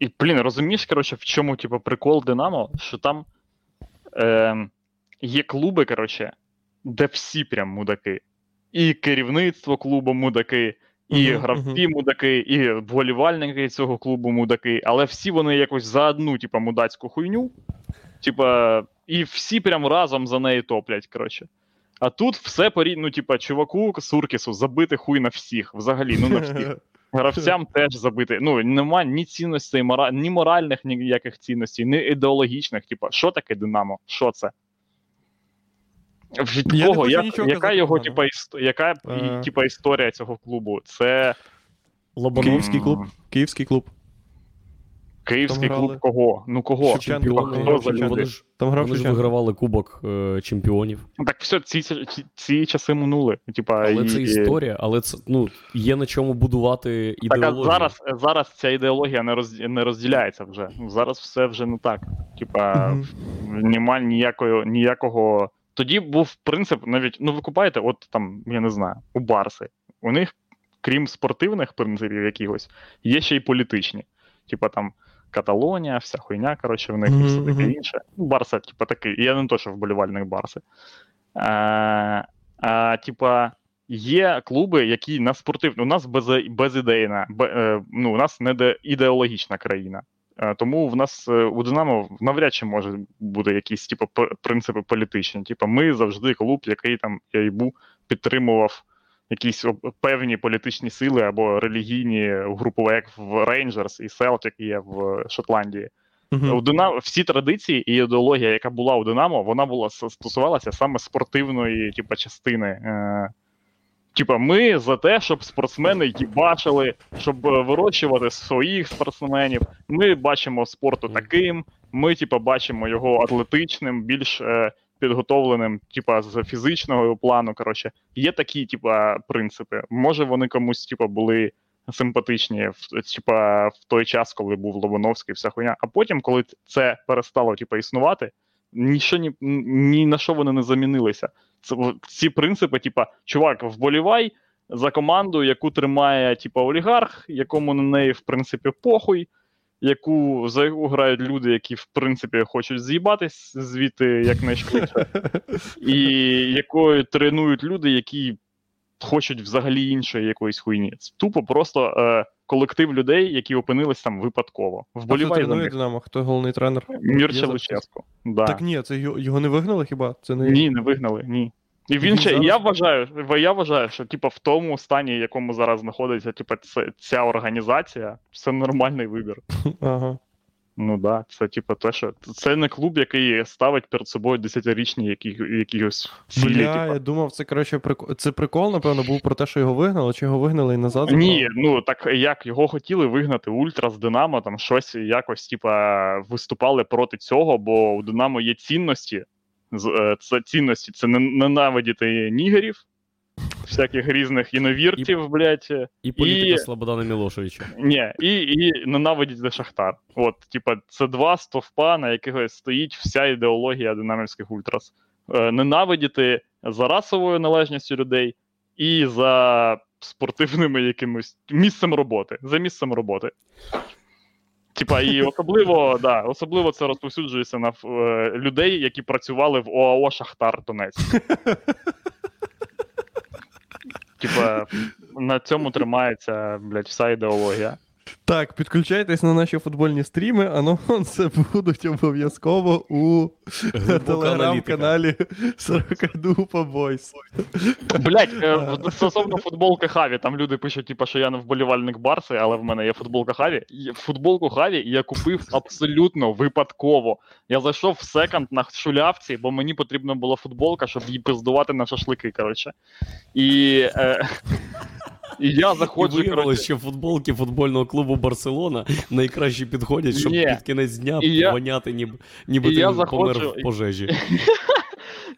C: І, блін, розумієш, коротше, в чому, типу, прикол Динамо, що там е... є клуби, коротше, де всі прям мудаки. І керівництво клубу мудаки, і
A: Мгм,
C: гравці мудаки, і вболівальники цього клубу мудаки, але всі вони якось за одну, типа, мудацьку хуйню. Типа, і всі прям разом за неї топлять, коротше. А тут все порі... ну, типа, чуваку Суркісу забити хуй на всіх, взагалі, ну на всіх. (laughs) Гравцям теж забити. Ну, нема ні цінностей, мора... ні моральних ніяких цінностей, ні ідеологічних. Типа, що таке Динамо? Що це? Від
A: Я
C: кого? Як, яка
A: казати
C: його, типа, іс... яка
A: Е.
C: типа, історія цього клубу? Це
B: Лобановський
A: клуб. Київський клуб.
C: Київський
A: Там
C: клуб
A: грали.
C: кого? Ну кого?
A: Шевченко.
B: чемпіони.
C: Хто за
B: Вони ж,
A: Там грав
B: вони ж
A: Шевченко.
B: вигравали Кубок е, чемпіонів.
C: Ну, Так все, ці, ці, ці часи минули. Типа,
B: Але
C: і...
B: це історія, але це ну, є на чому будувати
C: Так, а
B: ідеологію.
C: зараз, зараз ця ідеологія не, роз, не розділяється вже. Зараз все вже не так. Типа,
A: Мгм.
C: немає ніякої, ніякого. Тоді був принцип, навіть, ну ви купаєте, от там, я не знаю, у Барси. У них, крім спортивних принципів якихось, є ще й політичні. Типа там Каталонія, вся хуйня, коротше, в них і все таке інше. Ну, Барса, типа, такий. Я не то, що вболівальник Барси. А, а, типа, є клуби, які на спортивну. У нас без, безідейна, бе, е, ну, у нас не де, ідеологічна країна. Е, Тому в нас е, у Динамо навряд чи може бути якісь типу, принципи політичні. Типу, ми завжди клуб, який там я й був, підтримував якісь певні політичні сили або релігійні групи, як в Рейнджерс і Селтик є в Шотландії.
A: Мгм.
C: У Динамо всі традиції і ідеологія, яка була у Динамо, вона була стосувалася саме спортивної, типа, частини. Е, Типа, ми за те, щоб спортсмени їбачили, щоб е, вирощувати своїх спортсменів. Ми бачимо спорту таким. Ми, типа, бачимо його атлетичним, більш е, підготовленим, типа, з фізичного плану. Коротше, є такі, типа, принципи. Може, вони комусь, типа, були симпатичні, в, типа, в той час, коли був Лобановський, вся хуйня. А потім, коли це перестало типа, існувати, ніщо ні, ні на що вони не замінилися. Це ці принципи, типа, чувак, вболівай за команду, яку тримає типа олігарх, якому на неї, в принципі, похуй. Яку за яку грають люди, які в принципі хочуть з'їбатись звідти якнайшвидше, і якою тренують люди, які хочуть взагалі іншої якоїсь хуйні. Це тупо просто е, колектив людей, які опинились там випадково. Вболівай за них.
A: Динамо? Хто головний тренер?
C: Мірча Луческо. Да.
A: Так ні, це його, його не вигнали хіба? Це не
C: Ні, не вигнали, ні. І він ще,
A: зараз-
C: я вважаю, я вважаю, що типа в тому стані, в якому зараз знаходиться, типа, це, ця організація, це нормальний вибір. (laughs)
A: Ага.
C: Ну да, це типа те, що це не клуб, який ставить перед собою десятирічні які, якісь цілі.
A: Бля,
C: типа.
A: я думав, це коротше прикол. Це прикол, напевно, був про те, що його вигнали, чи його вигнали і назад.
C: Ні, ну так як його хотіли вигнати Ультра з Динамо, там щось якось, типа, виступали проти цього, бо у Динамо є цінності. Це цінності це ненавидіти нігерів, всяких різних іновіртів, блядь. е,
B: І політика
C: І-
B: Слободана Мілошевича.
C: Ні, і, і ненавидіти Шахтар. От, типа, це два стовпа, на яких стоїть вся ідеологія динамівських ультрас. Е, ненавидіти за расовою належністю людей і за спортивними якимось місцем роботи. За місцем роботи. Типа, і особливо, да, особливо це розповсюджується на е, людей, які працювали в ОАО Шахтар Донець. (laughs) Типа, на цьому тримається, блядь, вся ідеологія.
A: Так, підключайтесь на наші футбольні стріми, анонси (laughs) будуть обов'язково у телеграм-каналі 40 Дупа Бойс.
C: Блять, стосовно футболки Хаві, там люди пишуть, типу, що я не вболівальник Барси, але в мене є футболка Хаві. Футболку Хаві я купив (laughs) абсолютно випадково. Я зайшов в секонд на шулявці, бо мені потрібна була футболка, щоб її пиздувати на шашлики. Коротше. І, е, і я
B: І
C: заходжу. коротше,
B: що футболки футбольного клубу Барселона найкраще підходять, щоб
C: Ні.
B: під кінець дня
C: І я-
B: воняти, ніби, ніби
C: і
B: ти
C: я
B: помер
C: заходжу,
B: в пожежі. (laughs)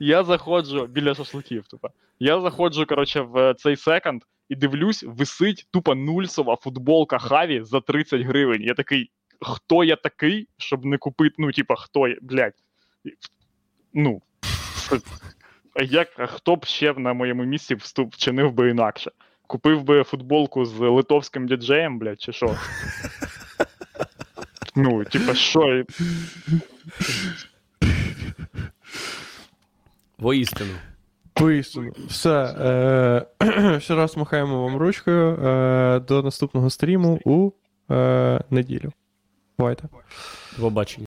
C: Я заходжу біля шашликів, тупо. Я заходжу, коротше, в цей секонд і дивлюсь, висить тупо нульсова футболка Хаві за 30 гривень. Я такий, хто я такий, щоб не купити, ну, типа, хто я, блядь. Ну, (laughs) а як, хто б ще на моєму місці вступ, вчинив би інакше? Купив би футболку з литовським діджеєм, блядь, чи що? (laughs) Ну, типа, що?
B: Воістину.
A: Поістину. Все. Е- (clears throat) ще раз махаємо вам ручкою. Е- до наступного стріму у е- неділю. Бувайте.
B: Побачення.